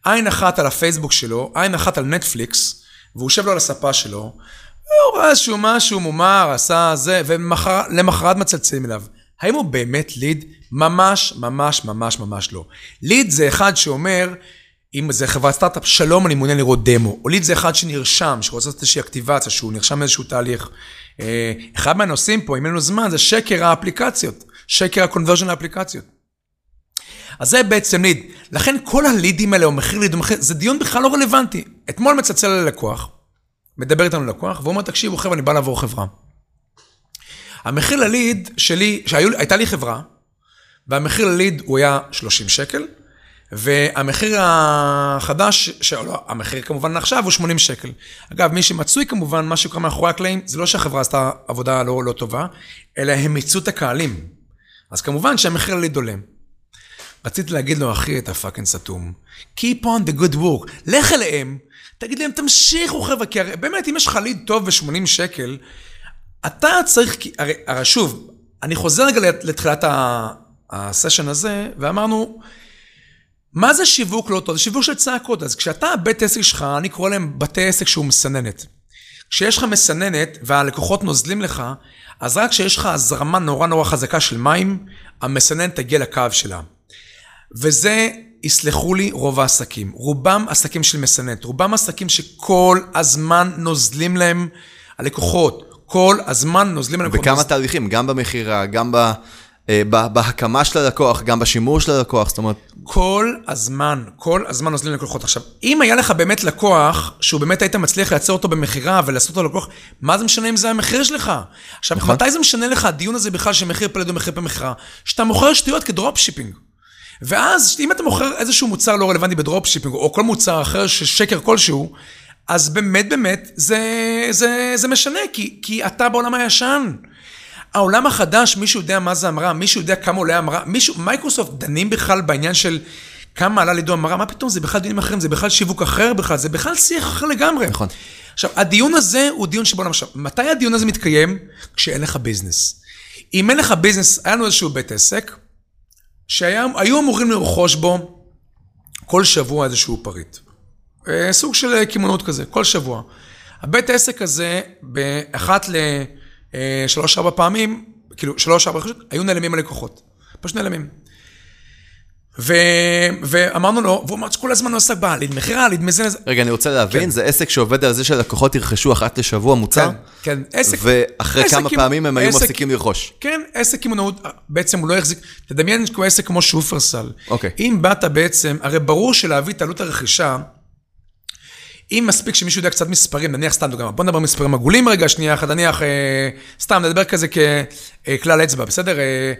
S2: עין אחת על הפייסבוק שלו, עין אחת על נטפליקס, והוא יושב לו על הספה שלו, הוא ראה איזשהו משהו מומר, עשה זה, ולמחרת מצלצלים אליו. האם הוא באמת ליד? ממש, ממש, ממש, ממש לא. ליד זה אחד שאומר, אם זה חברת סטארט-אפ, שלום, אני מעוניין לראות דמו. או ליד זה אחד שנרשם, שרוצה לעשות איזושהי אקטיבציה, שהוא נרשם איזשהו תהליך. אה, אחד מהנושאים פה, אם אין לנו זמן, זה שקר האפליקציות. שקר הקונברז'ן לאפליקציות. אז זה בעצם ליד. לכן כל הלידים האלה, או מחיר ליד, או מחיר, זה דיון בכלל לא רלוונטי. אתמול מצלצל ללקוח, מדבר איתנו לקוח, והוא אומר, תקשיבו, חבר'ה, אני בא לעבור חברה. המחיר לליד שלי, שהייתה לי חברה, והמחיר לליד הוא היה 30 שקל, והמחיר החדש, ש... לא, המחיר כמובן עכשיו הוא 80 שקל. אגב, מי שמצוי כמובן, מה שקורה מאחורי הקלעים, זה לא שהחברה עשתה עבודה לא, לא טובה, אלא הם מיצו את הקהלים. אז כמובן שהמחיר לליד עולה. רציתי להגיד לו, אחי, אתה פאקינג סתום. Keep on the good work. לך אליהם, תגיד להם, תמשיכו חבר'ה, כי הרי באמת, אם יש לך ליד טוב ב-80 שקל, אתה צריך, הרי, הרי שוב, אני חוזר רגע לתחילת הסשן הזה, ואמרנו, מה זה שיווק לא טוב? זה שיווק של צעקות. אז כשאתה, בית עסק שלך, אני קורא להם בתי עסק שהוא מסננת. כשיש לך מסננת והלקוחות נוזלים לך, אז רק כשיש לך הזרמה נורא נורא חזקה של מים, המסננת תגיע לקו שלה. וזה, יסלחו לי, רוב העסקים. רובם עסקים של מסננת. רובם עסקים שכל הזמן נוזלים להם הלקוחות. כל הזמן נוזלים להם
S1: בכמה תהליכים, גם במכירה, גם ב, אה, ב, בהקמה של הלקוח, גם בשימור של הלקוח, זאת אומרת,
S2: כל הזמן, כל הזמן נוזלים לקוחות. עכשיו, אם היה לך באמת לקוח, שהוא באמת היית מצליח לייצר אותו במכירה ולעשות אותו לקוח, מה זה משנה אם זה המחיר שלך? עכשיו,
S1: נכון.
S2: מתי זה משנה לך הדיון הזה בכלל של מחיר per lead ומחיר במכירה? שאתה מוכר שטויות כ dropshipping. ואז, אם אתה מוכר איזשהו מוצר לא רלוונטי ב dropshipping, או כל מוצר אחר של שקר כלשהו, אז באמת באמת זה, זה, זה משנה, כי, כי אתה בעולם הישן. העולם החדש, מישהו יודע מה זה המרה, מישהו יודע כמה עולה המרה, מישהו, מייקרוסופט דנים בכלל בעניין של כמה עלה lead או המרה, מה פתאום, זה בכלל דינים אחרים, זה בכלל שיווק אחר בכלל, זה בכלל שיח אחר לגמרי.
S1: נכון.
S2: עכשיו, הדיון הזה הוא דיון שבעולם עכשיו. מתי הדיון הזה מתקיים? כשאין לך business. אם אין לך business, היה לנו איזשהו בית עסק, שהיו אמורים לרכוש בו כל שבוע איזשהו פריט. אה, סוג של אה, קמעונות כזה, כל שבוע. הבית עסק הזה, באחת לשלוש-ארבע פעמים, כאילו, שלוש-ארבע היו נעלמים הלקוחות. פשוט נעלמים. ו... ואמרנו לו, והוא אמר שכל הזמן הוא עסק בליד מכירה, ליד מזה, זה.
S1: רגע, אני רוצה להבין,
S2: כן.
S1: זה עסק שעובד על זה שלקוחות ירכשו אחת לשבוע מוצר?
S2: כן, כן, עסק.
S1: ואחרי
S2: עסק
S1: כמה
S2: עם-
S1: פעמים הם היו
S2: עסק-
S1: מפסיקים לרכוש.
S2: כן, עסק קמעונאות, בעצם הוא לא החזיק, תדמיין כמו עסק כמו שופרסל.
S1: אוקיי.
S2: אם באת בעצם, הרי ברור שלהביא את עלות הרכישה, אם מספיק שמישהו יודע קצת מספרים, נניח סתם דוגמא, בוא נדבר מספרים עגולים רגע, שנייה אחת, נניח, אה, סתם נדבר כזה ככלל אצבע, בסדר? אה, אה,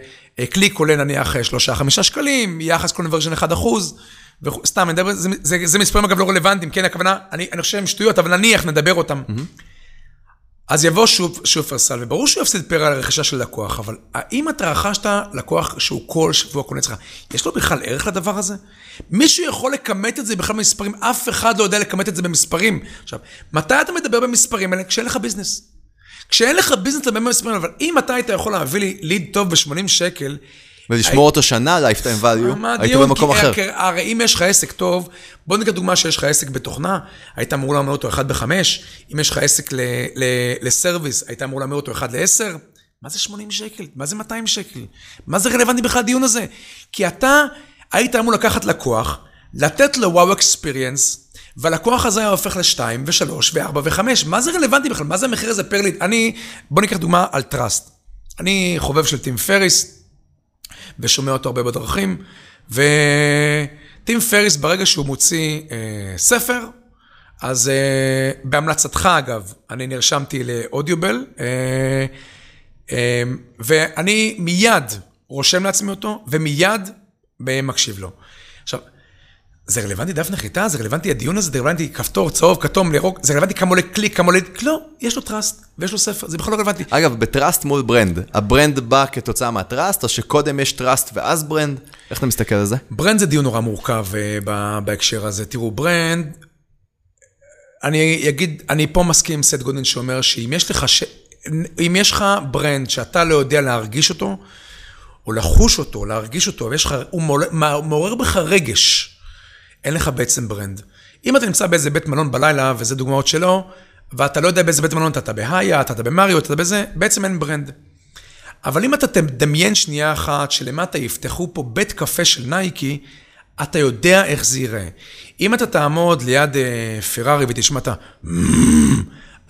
S2: קליק עולה נניח אה, שלושה, חמישה שקלים, יחס קונברז'ן 1 אחוז, סתם, נדבר, זה, זה, זה מספרים אגב לא רלוונטיים, כן, הכוונה, אני, אני חושב שהם שטויות, אבל נניח נדבר אותם. אז יבוא שופ, שופרסל, וברור שהוא יפסיד פר על הרכישה של לקוח, אבל האם אתה רכשת לקוח שהוא כל שבוע קונה אצלך, יש לו בכלל ערך לדבר הזה? מישהו יכול לכמת את זה בכלל במספרים? אף אחד לא יודע לכמת את זה במספרים. עכשיו, מתי אתה מדבר במספרים האלה? כשאין לך ביזנס. כשאין לך ביזנס לדבר במספרים, אבל אם אתה היית יכול להביא לי ליד טוב ב-80 שקל,
S1: ולשמור אותו שנה, value,
S2: מה
S1: היית? במקום
S2: כי-
S1: אחר.
S2: הרי אם יש לך עסק טוב, בוא ניקח דוגמה שיש לך עסק בתוכנה, היית אמור להמיר אותו 1 ב-5, אם יש לך עסק ל service, היית אמור להמיר אותו 1 ל-10, מה זה 80 שקל? מה זה 200 שקל? מה זה רלוונטי בכלל הדיון הזה? כי אתה היית אמור לקחת לקוח, לתת לו wow experience, והלקוח הזה היה הופך לשתיים, ושלוש, וארבע, וחמש. מה זה רלוונטי בכלל? מה זה המחיר הזה per lead? אני, בוא ניקח דוגמה על trust. אני חובב של טים פריס, ושומע אותו הרבה בדרכים. וטים פריס, ברגע שהוא מוציא אה, ספר, אז אה, בהמלצתך, אגב, אני נרשמתי ל Audible, אה, אה, ואני מיד רושם לעצמי אותו, ומיד מקשיב לו. זה רלוונטי דף נחיתה? זה רלוונטי הדיון הזה? זה רלוונטי כפתור צהוב, כתום, ירוק? זה רלוונטי כמה עולה קליק, כמה עולה... לא, יש לו trust, ויש לו ספר, זה בכלל לא רלוונטי.
S1: אגב, ב trust מול brand, ה brand בא כתוצאה מה trust, או שקודם יש trust ואז brand? איך אתה מסתכל על זה?
S2: brand זה דיון נורא מורכב אה, בהקשר הזה. תראו, brand, אני אגיד, אני פה מסכים עם סת' גודין שאומר שאם יש לך, ש... אם יש לך brand שאתה לא יודע להרגיש אותו, או לחוש אותו, להרגיש אותו, ויש לך, הוא מעורר בך רגש, אין לך בעצם brand. אם אתה נמצא באיזה בית מלון בלילה, וזה דוגמאות שלו, ואתה לא יודע באיזה בית מלון, אתה, אתה בהייאט, אתה, אתה במריוט, אתה בזה, בעצם אין brand. אבל אם אתה תדמיין שנייה אחת שלמטה יפתחו פה בית קפה של נייקי, אתה יודע איך זה ייראה. אם אתה תעמוד ליד אה, פרארי ותשמע את ה...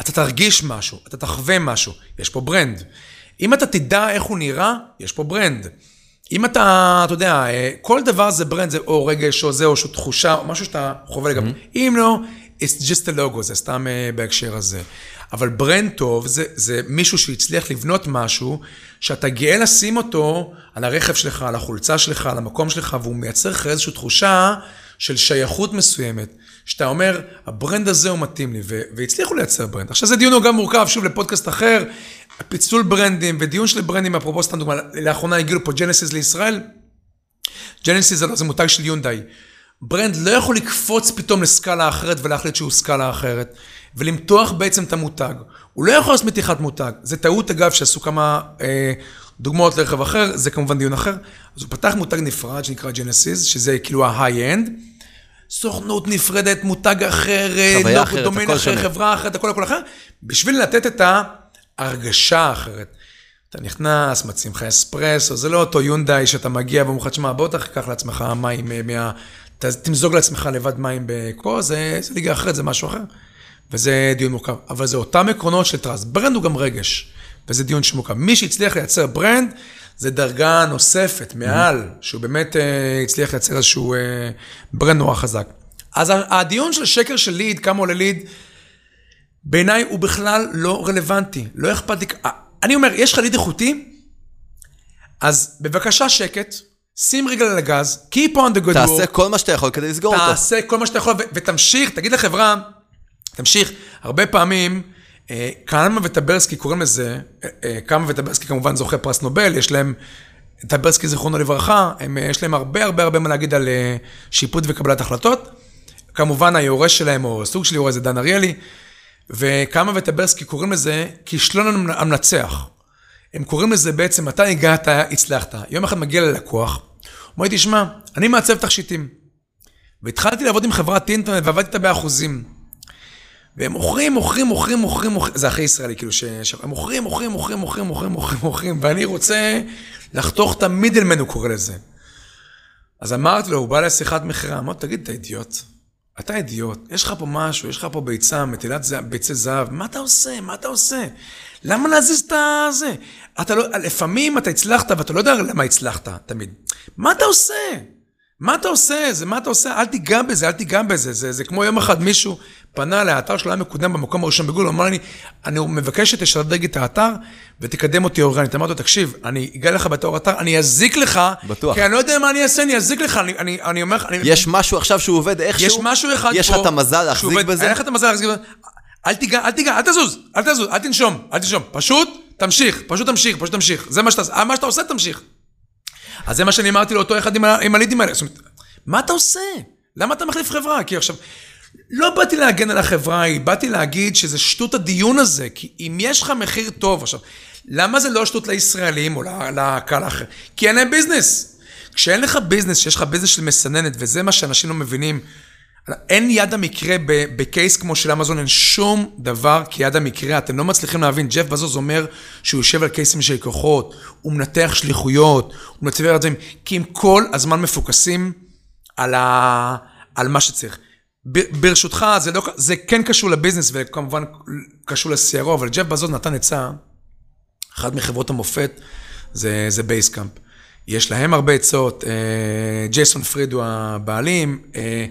S2: אתה תרגיש משהו, אתה תחווה משהו, יש פה brand. אם אתה תדע איך הוא נראה, יש פה brand. אם אתה, אתה יודע, אה, כל דבר זה brand, זה או רגש, או זה, או שהוא תחושה, או משהו שאתה חווה לגביו. אם לא, it's just a logo, זה סתם אה, בהקשר הזה. אבל brand טוב זה, זה מישהו שהצליח לבנות משהו, שאתה גאה לשים אותו על הרכב שלך, על החולצה שלך, על המקום שלך, והוא מייצר לך איזושהי תחושה של שייכות מסוימת. שאתה אומר, ה brand הזה הוא מתאים לי, והצליחו לייצר brand. עכשיו זה דיון גם מורכב, שוב, לפודקאסט אחר, פיצול ברנדים ודיון של ברנדים, אפרופו סתם דוגמא, לאחרונה הגיעו פה ג'נסיס לישראל. ג'נסיס זה, מותג של יונדאי. brand לא יכול לקפוץ פתאום לסקאלה אחרת ולהחליט שהוא סקאלה אחרת, ולמתוח בעצם את המותג. הוא לא יכול לעשות מתיחת מותג. זה טעות, אגב, שעשו כמה אה, דוגמאות לרכב אחר, זה כמובן דיון אחר. אז הוא פתח מותג נפרד שנקרא ג'נסיס, שזה כאילו ה high-end. סוכנות נפרדת, מותג אחר,
S1: חוויה
S2: לא,
S1: אחרת,
S2: דומיין אחר,
S1: שונה.
S2: חברה אחרת, הכל הכל אחר, בשביל לתת את ההרגשה האחרת. אתה נכנס, מציעים לך אספרסו, זה לא אותו יונדאי שאתה מגיע ואומר לך, תשמע, בוא תקח לעצמך מים אה, מה... תמזוג לעצמך לבד מים בכוס, זה, זה ליגה אחרת, זה משהו אחר. וזה דיון מורכב. אבל זה אותם עקרונות של trust. brand הוא גם רגש, וזה דיון שמורכב. מי שהצליח לייצר brand, זה דרגה נוספת, מעל, שהוא באמת אה, הצליח לייצר איזשהו אה, brand נורא חזק. אז הדיון של שקר של lead, כמה עולה lead, בעיניי הוא בכלל לא רלוונטי. לא אכפת לי... אה, אני אומר, יש לך lead איכותי, אז בבקשה שקט, שים רגל על הגז, keep on the good
S1: תעשה
S2: work.
S1: כל מה שאתה יכול כדי לסגור אותו.
S2: תעשה כל מה שאתה יכול, ו- ותמשיך, תגיד לחברה, תמשיך. הרבה פעמים, אה, קלמה וטברסקי קוראים לזה, אה, אה, קלמה וטברסקי כמובן זוכה פרס נובל, יש להם, טברסקי זיכרונו לברכה, הם, אה, יש להם הרבה הרבה הרבה מה להגיד על אה, שיפוט וקבלת החלטות. כמובן היורש שלהם, או סוג של יורש, זה דן אריאלי, וקלמה וטברסקי קוראים לזה כישלון המנצח. הם קוראים לזה בעצם, אתה הגעת, הצלחת. יום אחד מגיע ללקוח, אומר לי, תשמע, אני מעצב תכשיטים. והתחלתי לעבוד עם חברת אינטרנט ועבדתי איתה באחוזים. והם מוכרים, מוכרים, מוכרים, מוכרים, מוכרים, זה הכי ישראלי, כאילו. ש... הם מוכרים, מוכרים, מוכרים, מוכרים, מוכרים, מוכרים, מוכרים, ואני רוצה לחתוך את המידלמן, הוא קורא לזה. אז אמרתי לו, הוא בא לשיחת מכירה, אמרתי, תגיד, אתה אידיוט. אתה אידיוט, יש לך פה משהו, יש לך פה ביצה, מטילת זהב, ביצי זהב, מה אתה עושה? מה אתה עושה? למה להזיז את הזה? אתה לא, לפעמים אתה הצלחת ואתה לא יודע למה הצלחת, תמיד. מה אתה עושה? מה אתה עושה? זה מה אתה עושה? אל תיגע בזה, אל תיגע בזה. זה, זה כמו יום אחד מישהו פנה לאתר שלו, היה מקודם במקום הראשון בגול, הוא אמר לי, אני מבקש שתשדרג את האתר ותקדם אותי אורגנית. אמרתי לו, תקשיב, אני אגע לך בתור אתר, אני אזיק לך,
S1: בטוח.
S2: כי אני לא יודע מה אני אעשה, אני אזיק לך, אני, אני, אני אומר לך, אני...
S1: יש משהו עכשיו שהוא עובד איכשהו?
S2: יש משהו אחד
S1: יש
S2: פה...
S1: לך את המזל להחזיק
S2: שעובד-
S1: בזה?
S2: אין לך את המזל להחזיק בזה. אל תיגע, אל תיגע, אל תזוז, אל תזוז, אל תנשום, אל תנשום. פשוט תמשיך, פשוט תמשיך, פשוט תמשיך. זה מה שאתה, מה שאתה עושה, תמשיך. אז זה מה שאני אמרתי לאותו אחד עם, עם הלידים האלה. זאת אומרת, מה אתה עושה? למה אתה מחליף חברה? כי עכשיו, לא באתי להגן על החברה ההיא, באתי להגיד שזה שטות הדיון הזה, כי אם יש לך מחיר טוב, עכשיו, למה זה לא שטות לישראלים או לקהל האחר? כי אין להם ביזנס. כשאין לך ביזנס, שיש לך ביזנס של מסננת, וזה מה שאנשים לא מבינים, אין יד המקרה ב case כמו של אמזון, אין שום דבר כיד המקרה. אתם לא מצליחים להבין, ג'ף בזוז אומר שהוא יושב על קייסים של לקוחות, הוא מנתח שליחויות, הוא מנתח את זה, כי הם כל הזמן מפוקסים על, ה... על מה שצריך. ברשותך, זה, לא... זה כן קשור לביזנס וכמובן קשור ל-CRO, אבל ג'ף בזוז נתן עצה, אחת מחברות המופת זה, זה Basecamp. יש להם הרבה עצות, אה, ג'ייסון פריד הוא הבעלים, אה,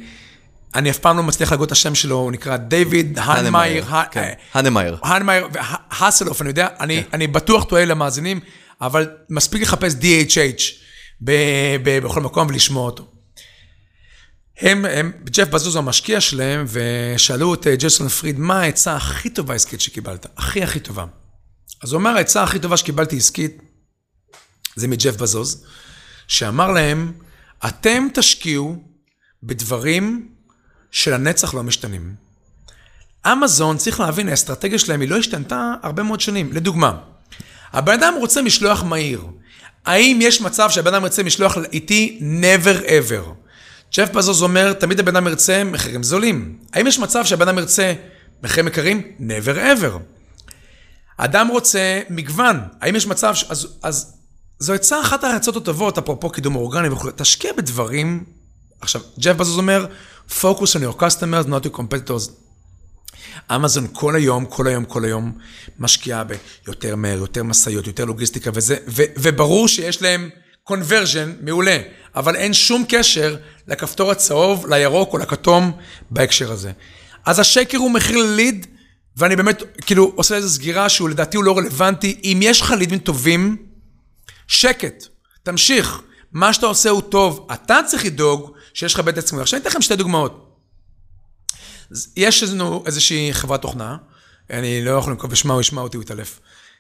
S2: אני אף פעם לא מצליח להגות את השם שלו, הוא נקרא דיוויד הנמייר,
S1: כן, הנמייר.
S2: הנמייר והסלוף, אני יודע, אני, אני בטוח טועה למאזינים, אבל מספיק לחפש DHH ב, ב, בכל מקום ולשמוע אותו. הם, הם, ג'ף בזוז הוא המשקיע שלהם, ושאלו את אה, ג'ייסון פריד, מה העצה הכי טובה עסקית שקיבלת? הכי הכי טובה. אז הוא אמר, העצה הכי טובה שקיבלתי עסקית, זה מג'ף בזוז, שאמר להם, אתם תשקיעו בדברים שלנצח לא משתנים. אמזון, צריך להבין, האסטרטגיה שלהם היא לא השתנתה הרבה מאוד שנים. לדוגמה, הבן אדם רוצה משלוח מהיר. האם יש מצב שהבן אדם ירצה משלוח איטי? never ever. ג'ף בזוז אומר, תמיד הבן אדם ירצה מחירים זולים. האם יש מצב שהבן אדם ירצה מחירים יקרים? never ever. אדם רוצה מגוון. האם יש מצב, ש... אז, אז זו עצה אחת העצות הטובות, אפרופו קידום אורגני וכו', תשקיע בדברים. עכשיו, ג'ף בזוז אומר, focus on your customers, not your competitors. אמזון כל היום, כל היום, כל היום משקיעה ביותר מהר, יותר משאיות, יותר לוגיסטיקה וזה, ו, וברור שיש להם conversion מעולה, אבל אין שום קשר לכפתור הצהוב, לירוק או לכתום בהקשר הזה. אז השקר הוא מחיר לליד, ואני באמת, כאילו, עושה איזו סגירה שהוא לדעתי הוא לא רלוונטי. אם יש לך לידים טובים, שקט, תמשיך. מה שאתה עושה הוא טוב, אתה צריך לדאוג שיש לך בית עצמי. עכשיו אני אתן לכם שתי דוגמאות. יש לנו איזושהי חברת תוכנה, אני לא יכול לנקוב בשמה, הוא ישמע אותי, הוא יתעלף.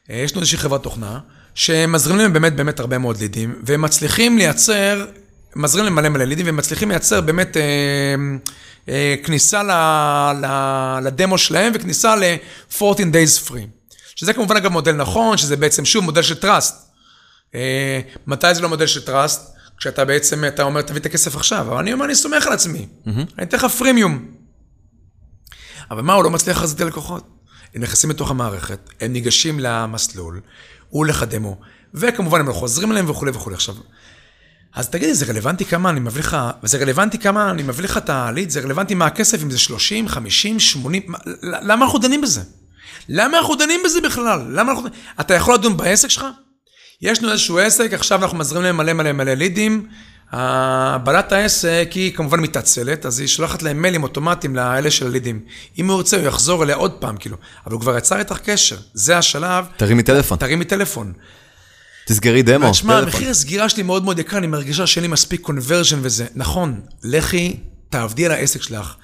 S2: יש לנו איזושהי חברת תוכנה, שמזרימים להם באמת באמת הרבה מאוד לידים, והם מצליחים לייצר, מזרימים להם מלא מלא לידים, והם מצליחים לייצר באמת אה, אה, כניסה ל, ל, לדמו שלהם, וכניסה ל-14 days free. שזה כמובן אגב מודל נכון, שזה בעצם שוב מודל של trust. אה, מתי זה לא מודל של trust? כשאתה בעצם, אתה אומר, תביא את הכסף עכשיו, אבל אני אומר, אני סומך על עצמי. Mm-hmm. אני אתן לך פרימיום. אבל מה, הוא לא מצליח להחזיר את הלקוחות. הם נכנסים לתוך המערכת, הם ניגשים למסלול, הוא הולך לדמו, וכמובן הם לא חוזרים אליהם וכולי וכולי. עכשיו, אז תגידי, זה רלוונטי כמה אני מביא לך, וזה רלוונטי כמה אני מביא לך את הליד, זה רלוונטי מה הכסף, אם זה 30, 50, 80, מה, למה אנחנו דנים בזה? למה אנחנו דנים בזה בכלל? למה אנחנו... אתה יכול לדון בעסק שלך? יש לנו איזשהו עסק, עכשיו אנחנו מזרימים להם מלא מלא מלא לידים, בעלת העסק היא כמובן מתעצלת, אז היא שולחת להם מיילים אוטומטיים לאלה של הלידים. אם הוא ירצה, הוא יחזור אליה עוד פעם, כאילו. אבל הוא כבר יצר איתך קשר. זה השלב.
S1: תרימי טלפון.
S2: תרימי טלפון.
S1: תסגרי דמו.
S2: תשמע, מחיר הסגירה שלי מאוד מאוד יקר, אני מרגישה שאין לי מספיק קונברז'ן וזה. נכון, לכי, תעבדי על העסק שלך.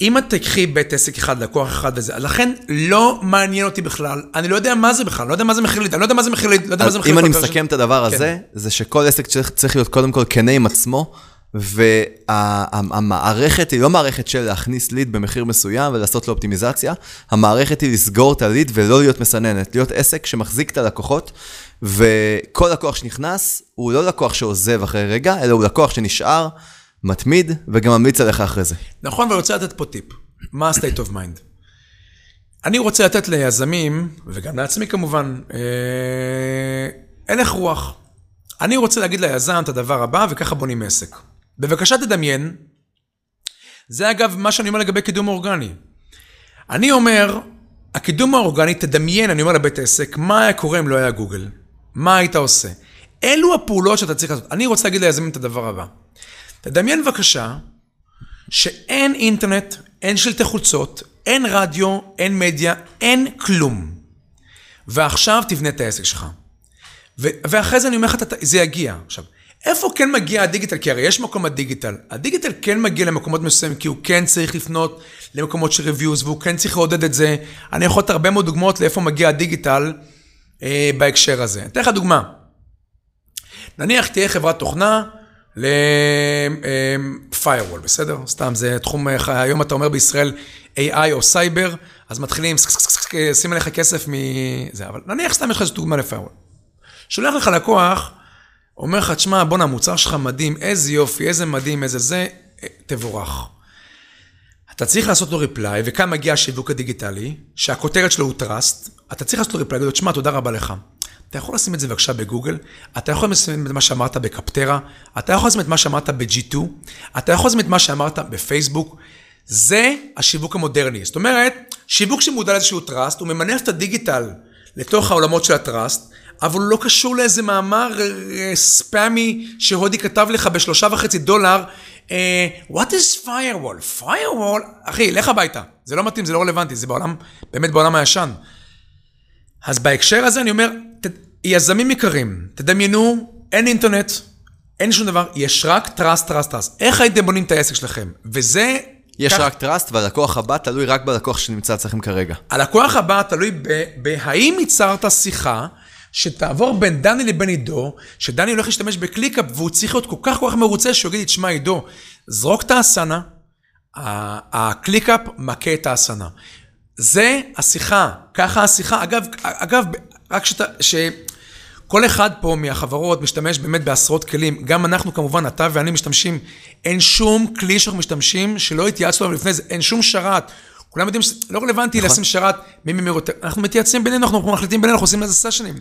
S2: אם את תקחי בית עסק אחד, לקוח אחד וזה, לכן לא מעניין אותי בכלל, אני לא יודע מה זה בכלל, לא יודע מה זה מחיר ליד, אני לא יודע מה זה מחיר ליד, לא יודע מה זה מחיר
S1: אם אני. מסכם את הדבר
S2: כן.
S1: הזה, זה שכל עסק צריך, צריך להיות קודם כל כנה עם עצמו, והמערכת היא לא מערכת של להכניס ליד במחיר מסוים ולעשות לו אופטימיזציה, המערכת היא לסגור את הליד ולא להיות מסננת, להיות עסק שמחזיק את הלקוחות, וכל לקוח שנכנס הוא לא לקוח שעוזב אחרי רגע, אלא הוא לקוח שנשאר, מתמיד, וגם ממליץ עליך אחרי זה.
S2: נכון, ואני רוצה לתת פה טיפ. מה ה-state of mind? אני רוצה לתת ליזמים, וגם לעצמי כמובן, אה, הלך רוח. אני רוצה להגיד ליזם את הדבר הבא, וככה בונים עסק. בבקשה תדמיין, זה אגב מה שאני אומר לגבי קידום אורגני. אני אומר, הקידום האורגני, תדמיין, אני אומר לבית עסק, מה היה קורה אם לא היה גוגל? מה היית עושה? אלו הפעולות שאתה צריך לעשות. אני רוצה להגיד ליזמים את הדבר הבא. תדמיין בבקשה שאין אינטרנט, אין שלטי חולצות, אין רדיו, אין מדיה, אין כלום. ועכשיו תבנה את העסק שלך. ו- ואחרי זה אני אומר לך, זה יגיע. עכשיו, איפה כן מגיע הדיגיטל? כי הרי יש מקום הדיגיטל. הדיגיטל כן מגיע למקומות מסוימים, כי הוא כן צריך לפנות למקומות של ריוויוז, והוא כן צריך לעודד את זה. אני יכול לתת הרבה מאוד דוגמאות לאיפה מגיע הדיגיטל אה, בהקשר הזה. אתן לך דוגמה. נניח תהיה חברת תוכנה ל-firewall, בסדר? סתם, זה תחום, היום אתה אומר בישראל AI או סייבר, אז מתחילים, שים עליך כסף מזה, אבל נניח סתם יש לך איזו דוגמה ל-firewall. שולח לך לקוח, אומר לך, תשמע, בואנה, המוצר שלך מדהים, איזה יופי, איזה מדהים, איזה זה, תבורך. אתה צריך לעשות לו reply, וכאן מגיע השיווק הדיגיטלי, שהכותרת שלו הוא trust, אתה צריך לעשות לו reply, תשמע, תודה רבה לך. אתה יכול לשים את זה בבקשה בגוגל, אתה יכול לשים את מה שאמרת בקפטרה, אתה יכול לשים את מה שאמרת ב-G2, אתה יכול לשים את מה שאמרת בפייסבוק. זה השיווק המודרני. זאת אומרת, שיווק שמודע לאיזשהו trust, הוא ממנף את הדיגיטל לתוך העולמות של הטראסט, אבל הוא לא קשור לאיזה מאמר אה, ספאמי שהודי כתב לך בשלושה וחצי דולר, אה, What is firewall? firewall? אחי, לך הביתה. זה לא מתאים, זה לא רלוונטי, זה בעולם, באמת בעולם הישן. אז בהקשר הזה אני אומר, ת, יזמים יקרים, תדמיינו, אין אינטרנט, אין שום דבר, יש רק trust, trust, trust. איך הייתם בונים את העסק שלכם? וזה...
S1: יש כך... רק trust, והלקוח הבא תלוי רק בלקוח שנמצא אצלכם כרגע.
S2: הלקוח הבא תלוי בהאם ייצרת שיחה שתעבור בין דני לבין עידו, שדני הולך להשתמש ב ClickUp והוא צריך להיות כל כך כל כך מרוצה שהוא יגיד לי, תשמע עידו, זרוק את ה Asana, ה ClickUp מכה את ה Asana. זה השיחה, ככה השיחה. אגב, אגב, רק שאתה, שכל אחד פה מהחברות משתמש באמת בעשרות כלים, גם אנחנו כמובן, אתה ואני משתמשים, אין שום כלי שאנחנו משתמשים שלא התייעצנו עליו לפני זה, אין שום שרת. כולם יודעים שזה לא רלוונטי נכון. לשים שרת מי ממיר יותר, אנחנו מתייעצים בינינו, אנחנו מחליטים בינינו, אנחנו עושים לזה סשנים.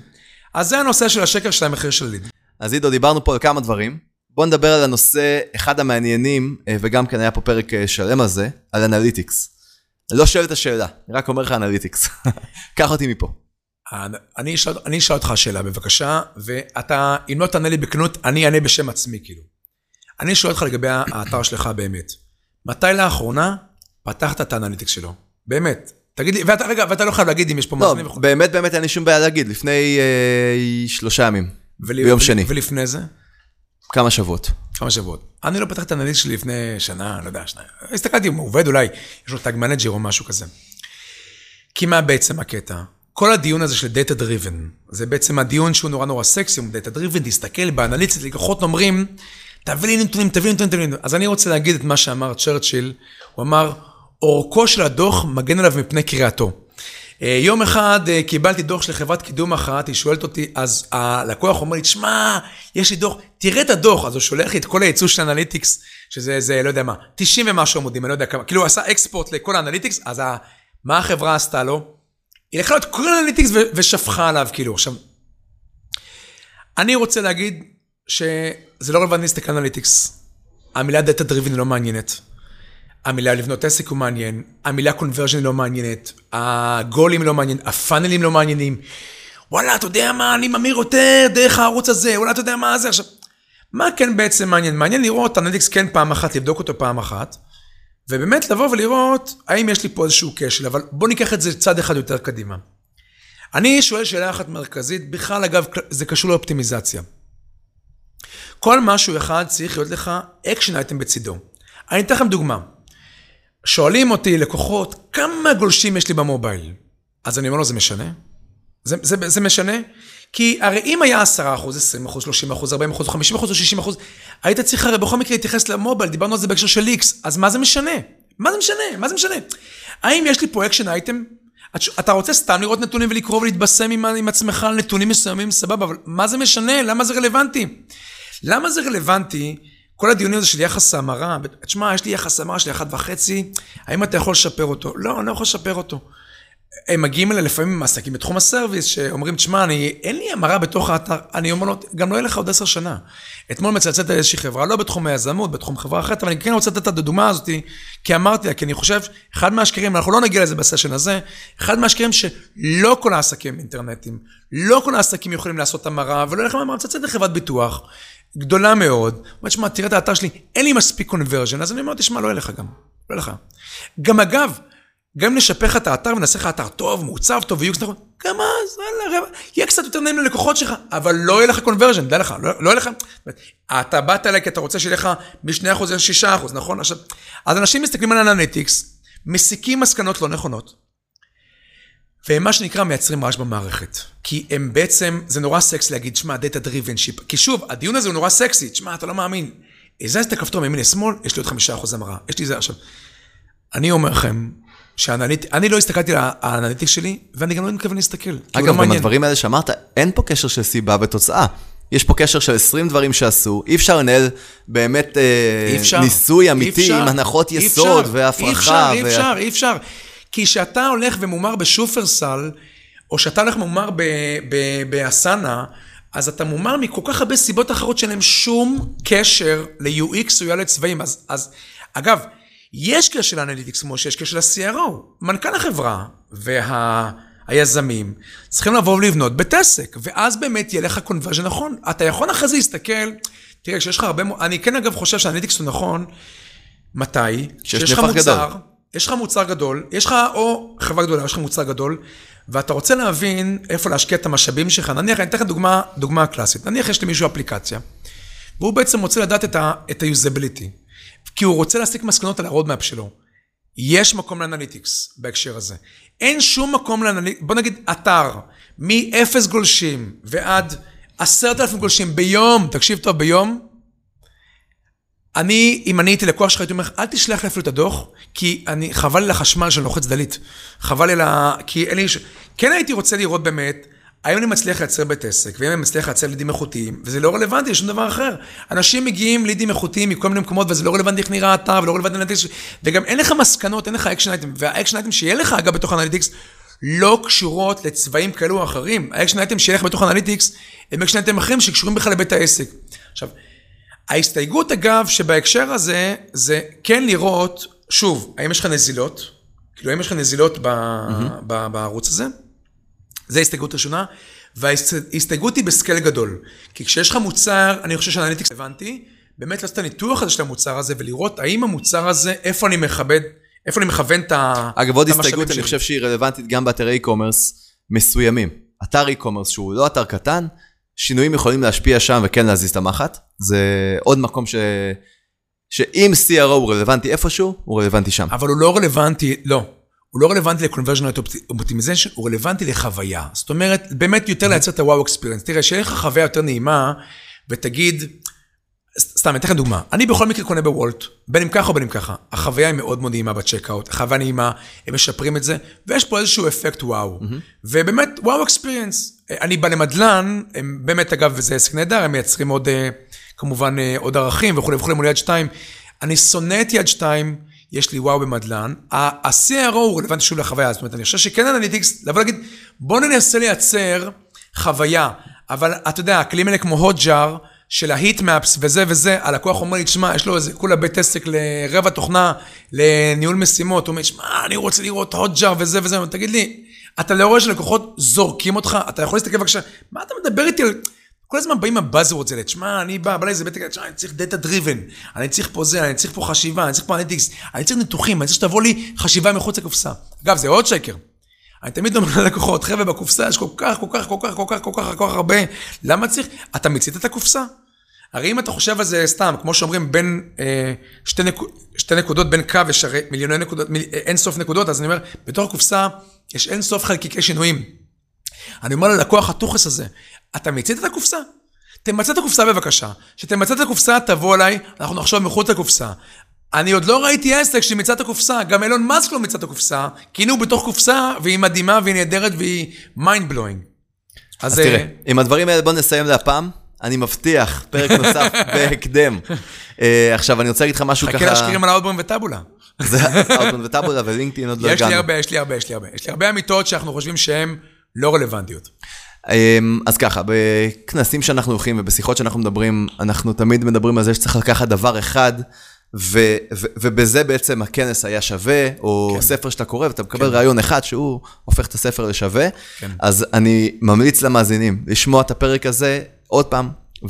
S2: אז זה הנושא של השקר של המחיר של lead.
S1: אז עידו, דיברנו פה על כמה דברים. בואו נדבר על הנושא, אחד המעניינים, אה, וגם כן היה פה פרק אה, שלם על זה, על analytics. אני לא שואל את השאלה, אני רק אומר לך analytics. קח אותי מפה.
S2: אני אשאל, אני אשאל אותך שאלה בבקשה, ואתה, אם לא תענה לי בכנות, אני אענה בשם עצמי כאילו. אני שואל אותך לגבי האתר שלך באמת. מתי לאחרונה פתחת את ה analytics שלו? באמת. תגיד לי, ואתה, רגע, ואתה לא חייב להגיד אם יש פה
S1: לא, מאזינים. לא, באמת באמת אין לי שום בעיה להגיד, לפני אה, שלושה ימים, ול, ביום ול, שני.
S2: ולפני זה?
S1: כמה שבועות.
S2: כמה שבועות. אני לא פתחתי את ה analytics שלי לפני שנה, לא יודע, שניים. הסתכלתי אם הוא עובד אולי, יש לו Tag Manager או משהו כזה. כי מה בעצם הקטע? כל הדיון הזה של Data Driven, זה בעצם הדיון שהוא נורא נורא סקסי, הוא Data Driven, תסתכל ב analytics, לקוחות אומרים, תביא לי נתונים, תביא לי נתונים, תביא לי נתונים. אז אני רוצה להגיד את מה שאמר צ'רצ'יל, הוא אמר, אורכו של הדוח מגן עליו מפני קריאתו. אה, יום אחד אה, קיבלתי דוח של חברת קידום אחת, היא שואלת אותי, אז הלקוח אומר לי, תשמע, יש לי דוח, תראה את הדוח. אז הוא שולח לי את כל הייצוא של analytics, שזה, זה, לא יודע מה, 90 ומשהו עמודים, אני לא יודע כמה, כאילו הוא עשה export לכל ה analytics, אז ה, מה החברה עשתה לו? היא לקחה את כל ה analytics ושפכה עליו, כאילו. עכשיו, אני רוצה להגיד שזה לא רלוונטי להסתכל analytics. המילה data driven לא מעניינת. המילה לבנות עסק הוא מעניין, המילה קונברז'ן לא מעניינת, הגולים לא מעניינים, הפאנלים לא מעניינים. וואלה, אתה יודע מה, אני ממיר יותר דרך הערוץ הזה, וואלה, אתה יודע מה זה עכשיו. מה כן בעצם מעניין? מעניין לראות אנליקס כן פעם אחת, לבדוק אותו פעם אחת, ובאמת לבוא ולראות האם יש לי פה איזשהו כשל, אבל בוא ניקח את זה צד אחד יותר קדימה. אני שואל שאלה אחת מרכזית, בכלל אגב, זה קשור לאופטימיזציה. כל משהו אחד צריך להיות לך action item בצידו. אני אתן לכם דוגמה. שואלים אותי לקוחות, כמה גולשים יש לי ב mobile? אז אני אומר לו, זה משנה? זה, זה, זה משנה? כי הרי אם היה 10 אחוז, 20 אחוז, 30 אחוז, 40 אחוז, 50 אחוז או 60 אחוז, היית צריך הרי בכל מקרה להתייחס ל mobile, דיברנו על זה בהקשר של UX, אז מה זה משנה? מה זה משנה? מה זה משנה? האם יש לי פה action item? אתה רוצה סתם לראות נתונים ולקרוא ולהתבשם עם, עם עצמך על נתונים מסוימים, סבבה, אבל מה זה משנה? למה זה רלוונטי? למה זה רלוונטי? כל הדיונים הזה של יחס המרה, תשמע, יש לי יחס המרה אחת וחצי, האם אתה יכול לשפר אותו? לא, אני לא יכול לשפר אותו. הם מגיעים אליי לפעמים עם עסקים בתחום הסרוויס, שאומרים, תשמע, אני, אין לי המרה בתוך האתר, אני אומר לו, גם לא יהיה לך עוד עשר שנה. אתמול מצלצלת איזושהי חברה, לא בתחום היזמות, בתחום חברה אחרת, אבל אני כן רוצה לתת את הדוגמה הזאת, כי אמרתי לה, כי אני חושב, אחד מהשקרים, אנחנו לא נגיע לזה בסשן הזה, אחד מהשקרים שלא כל העסקים אינטרנטיים, לא כל העסקים יכולים לעשות המרה, ולא ילך להמרה, מצלצלת לי חברת ביטוח, גדולה מאוד, אומרת, שמע, תראה את האתר שלי, אין לי מספיק conversion, אז אני אומר, תשמע, לא יהיה לך גם, לא יהיה לך. גם אגב, גם אם נשפר לך את האתר ונעשה לך אתר טוב, מעוצב טוב ו UX נכון, גם אז, וואלה, יהיה קצת יותר נעים ללקוחות שלך, אבל לא יהיה לך conversion, דע לך, לא, לא יהיה לך, אתה באת אליי כי אתה רוצה שיהיה לך מ-2% ל-6%, נכון? עכשיו, אז אנשים מסתכלים על analytics, מסיקים מסקנות לא נכונות, והם מה שנקרא מייצרים רעש במערכת. כי הם בעצם, זה נורא סקסי להגיד, שמע, data drivenship, כי שוב, הדיון הזה הוא נורא סקסי, תשמע, אתה לא מאמין. הזז את הכפתור מימין לשמאל, יש לי עוד חמישה אחוז המרה, יש לי זה עכשיו. אני אומר לכם, ש analyt... אני לא הסתכלתי על ה analytics שלי, ואני גם לא מתכוון להסתכל. לא
S1: אגב, גם הדברים האלה שאמרת, אין פה קשר של סיבה ותוצאה. יש פה קשר של 20 דברים שעשו, אי אפשר לנהל באמת אה, אפשר, ניסוי אמיתי אפשר, עם הנחות יסוד והפרכה. אי
S2: אפשר, ו... אי אפשר, אי אפשר. כי כשאתה הולך ומומר בשופרסל, או שאתה הולך ומומר ב Asana, אז אתה מומר מכל כך הרבה סיבות אחרות שאין להם שום קשר ל-UX או לצבעים. אז, אז אגב, יש קשר ל analytics כמו שיש קשר ל-CRO. מנכ"ל החברה והיזמים וה... צריכים לבוא ולבנות ב task, ואז באמת יהיה לך קונברג'ן נכון. אתה יכול אחרי זה להסתכל, תראה, כשיש לך הרבה... אני כן אגב חושב ש analytics הוא נכון, מתי?
S1: כשיש לך מוצר,
S2: גדול. יש לך מוצר גדול, יש לך, או חברה גדולה, יש לך מוצר גדול, ואתה רוצה להבין איפה להשקיע את המשאבים שלך. נניח, אני אתן לך דוגמה, דוגמה קלאסית. נניח יש למישהו אפליקציה, והוא בעצם רוצה לדעת את ה-usability. כי הוא רוצה להסיק מסקנות על ה roadmap שלו. יש מקום ל analytics בהקשר הזה. אין שום מקום ל analytics, בוא נגיד אתר, מ-0 גולשים ועד עשרת אלפים גולשים ביום, תקשיב טוב, ביום, אני, אם אני הייתי לקוח שלך, הייתי אומר, אל תשלח לי אפילו את הדוח, כי אני, חבל לי לחשמל שאני לוחץ delete. חבל לי ל... כי אין לי... כן הייתי רוצה לראות באמת האם אני מצליח לייצר בית עסק, ואם אני מצליח לייצר leads איכותיים, וזה לא רלוונטי לשום דבר אחר. אנשים מגיעים לידים איכותיים מכל מיני מקומות, וזה לא רלוונטי איך נראה האתר, ולא רלוונטי analytics, וגם אין לך מסקנות, אין לך action item, וה action item שיהיה לך, אגב, בתוך analytics, לא קשורות לצבעים כאלו או אחרים. ה action item שיהיה לך בתוך analytics, הם action item אחרים שקשורים בכלל לבית העסק. עכשיו, ההסתייגות, אגב, שבהקשר הזה, זה כן לראות, שוב, האם יש לך נזילות? כאילו, האם יש לך נזילות ב, mm-hmm. בערוץ הזה? זו ההסתייגות הראשונה. וההסתייגות היא ב scale גדול. כי כשיש לך מוצר, אני חושב ש analytics הבנתי, באמת לעשות את הניתוח הזה של המוצר הזה, ולראות האם המוצר הזה, איפה אני מכבד, איפה אני מכוון את המשאבים
S1: שלי. אגב, עוד הסתייגות אני חושב שהיא רלוונטית גם באתרי e-commerce מסוימים. אתר e-commerce שהוא לא אתר קטן, שינויים יכולים להשפיע שם וכן להזיז את המחט. זה עוד מקום ש... שאם CRO הוא רלוונטי איפשהו, הוא רלוונטי שם.
S2: אבל הוא לא רלוונטי, לא. הוא לא רלוונטי ל-conversion optimization, הוא רלוונטי לחוויה. זאת אומרת, באמת יותר לייצר את ה-wow experience. תראה, שיהיה לך חוויה יותר נעימה, ותגיד, סתם, אני אתן לך דוגמה. אני בכל מקרה קונה בוולט, בין אם ככה או בין אם ככה. החוויה היא מאוד מאוד נעימה בצ'קאוט, החוויה נעימה, הם משפרים את זה, ויש פה איזשהו אפקט wow. Mm-hmm. ובאמת, wow experience. אני בא למדלן, הם באמת, אגב, וזה עסק נהדר, הם מייצרים עוד, אה, כמובן, אה, עוד ערכים וכולי וכולי מול יד שתיים. אני שונא את יד שתיים. יש לי וואו במדלן, ה-CRO הוא רלוונטי שוב לחוויה, זאת אומרת, אני חושב שכן analytics, לבוא להגיד, בוא ננסה לייצר חוויה, אבל אתה יודע, הכלים האלה כמו Hotjar, של ה heatmaps וזה וזה, הלקוח אומר לי, תשמע, יש לו איזה כולה בית עסק לרבע תוכנה, לניהול משימות, הוא אומר, תשמע, אני רוצה לראות Hotjar וזה וזה, תגיד לי, אתה לא רואה שלקוחות זורקים אותך, אתה יכול להסתכל בבקשה, מה אתה מדבר איתי על... כל הזמן באים ה buzzword האלה, תשמע, אני בא, בא לאיזה בית, תשמע, אני צריך data driven, אני צריך פה זה, אני צריך פה חשיבה, אני צריך פה analytics, אני צריך ניתוחים, אני צריך שתבוא לי חשיבה מחוץ לקופסה. אגב, זה עוד שקר. אני תמיד אומר ללקוחות, חבר'ה, בקופסה יש כל כך, כל כך, כל כך, כל כך, כל כך, כל כך הרבה, למה צריך? אתה מיצית את הקופסה? הרי אם אתה חושב על זה סתם, כמו שאומרים, בין אה, שתי, נק... שתי נקודות, בין קו יש הרי מיליוני נקודות, מיל... אין סוף נקודות, אז אני אומר, בתוך הקופסה יש אין סוף חלקיקי שינויים. אני אומר ללקוח הטוחס הזה, אתה מיצית את הקופסה? תמצא את הקופסה בבקשה. כשתמצא את הקופסה, תבוא אליי, אנחנו נחשוב מחוץ לקופסה. אני עוד לא ראיתי עסק שמיצה את הקופסה, גם אילון מאסק לא מיצה את הקופסה, כי הנה הוא בתוך קופסה, והיא מדהימה והיא נהדרת והיא mind blowing.
S1: אז, אז תראה, עם הדברים האלה בוא נסיים להפעם. אני מבטיח, פרק נוסף בהקדם. אה, עכשיו, אני רוצה להגיד לך משהו ככה...
S2: חכה להשקירים על האוטבורן וטאבולה.
S1: זה אאוטבורן וטאבולה ולינקדאין עוד לא
S2: יש לי
S1: הגענו.
S2: הרבה, יש לי הרבה, יש לי הרבה. יש לי הרבה אמיתות שאנחנו חושבים שהן לא רלוונטיות.
S1: אמ, אז ככה, בכנסים שאנחנו הולכים ובשיחות שאנחנו מדברים, אנחנו תמיד מדברים על זה שצריך לקחת דבר אחד, ו- ו- ובזה בעצם הכנס היה שווה, או
S2: כן.
S1: ספר שאתה קורא ואתה מקבל רעיון אחד שהוא הופך את הספר לשווה.
S2: כן.
S1: אז אני ממליץ למאזינים לשמוע את הפרק הזה עוד פעם,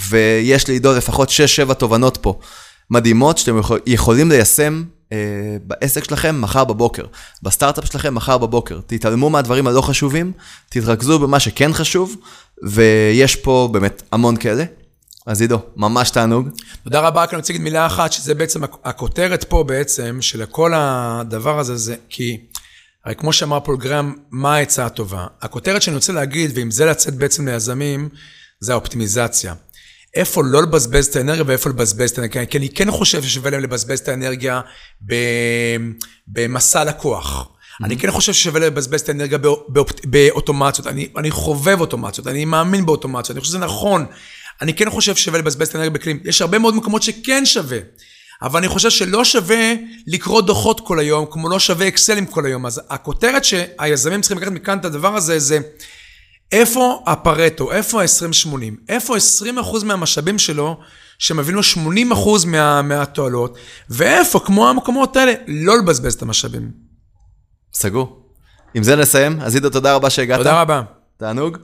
S1: ויש לעידו לפחות 6-7 תובנות פה מדהימות שאתם יכול, יכולים ליישם בעסק שלכם מחר בבוקר, בסטארט-אפ שלכם מחר בבוקר. תתעלמו מהדברים הלא חשובים, תתרכזו במה שכן חשוב, ויש פה באמת המון כאלה. אז עידו, ממש תענוג.
S2: תודה רבה, רק אני רוצה להגיד מילה אחת, שזה בעצם הכ- הכותרת פה בעצם, של כל הדבר הזה, זה כי, הרי כמו שאמר פול גרם, מה העצה הטובה? הכותרת שאני רוצה להגיד, ועם זה לצאת בעצם ליזמים, זה האופטימיזציה. איפה לא לבזבז את האנרגיה ואיפה לבזבז את האנרגיה, כי אני כן חושב ששווה להם לבזבז את האנרגיה במסע לקוח. אני כן חושב ששווה לבזבז את האנרגיה באופ- באוטומציות, אני, אני חובב אוטומציות, אני מאמין באוטומציות, אני חושב שזה נכון. אני כן חושב ששווה לבזבז את האנרגיה בכלים. יש הרבה מאוד מקומות שכן שווה, אבל אני חושב שלא שווה לקרוא דוחות כל היום, כמו לא שווה אקסלים כל היום. אז הכותרת שהיזמים צריכים לקחת מכאן את הדבר הזה, זה איפה הפרטו, איפה ה-20-80, איפה 20% מהמשאבים שלו, שמביאים לו 80% מה, מהתועלות, ואיפה, כמו המקומות האלה, לא לבזבז את המשאבים.
S1: סגור. עם זה נסיים. אז עידו, תודה רבה שהגעת.
S2: תודה רבה.
S1: תענוג.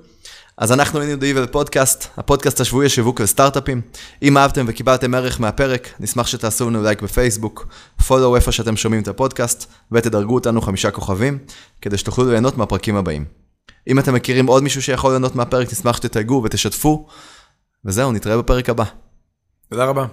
S1: אז אנחנו היינו דיבל פודקאסט, הפודקאסט השבועי לשיווק וסטארט-אפים. אם אהבתם וקיבלתם ערך מהפרק, נשמח שתעשו לנו לייק בפייסבוק, פולו איפה שאתם שומעים את הפודקאסט, ותדרגו אותנו חמישה כוכבים, כדי שתוכלו ליהנות מהפרקים הבאים. אם אתם מכירים עוד מישהו שיכול ליהנות מהפרק, נשמח שתתייגו ותשתפו. וזהו, נתראה בפרק הבא.
S2: תודה רבה.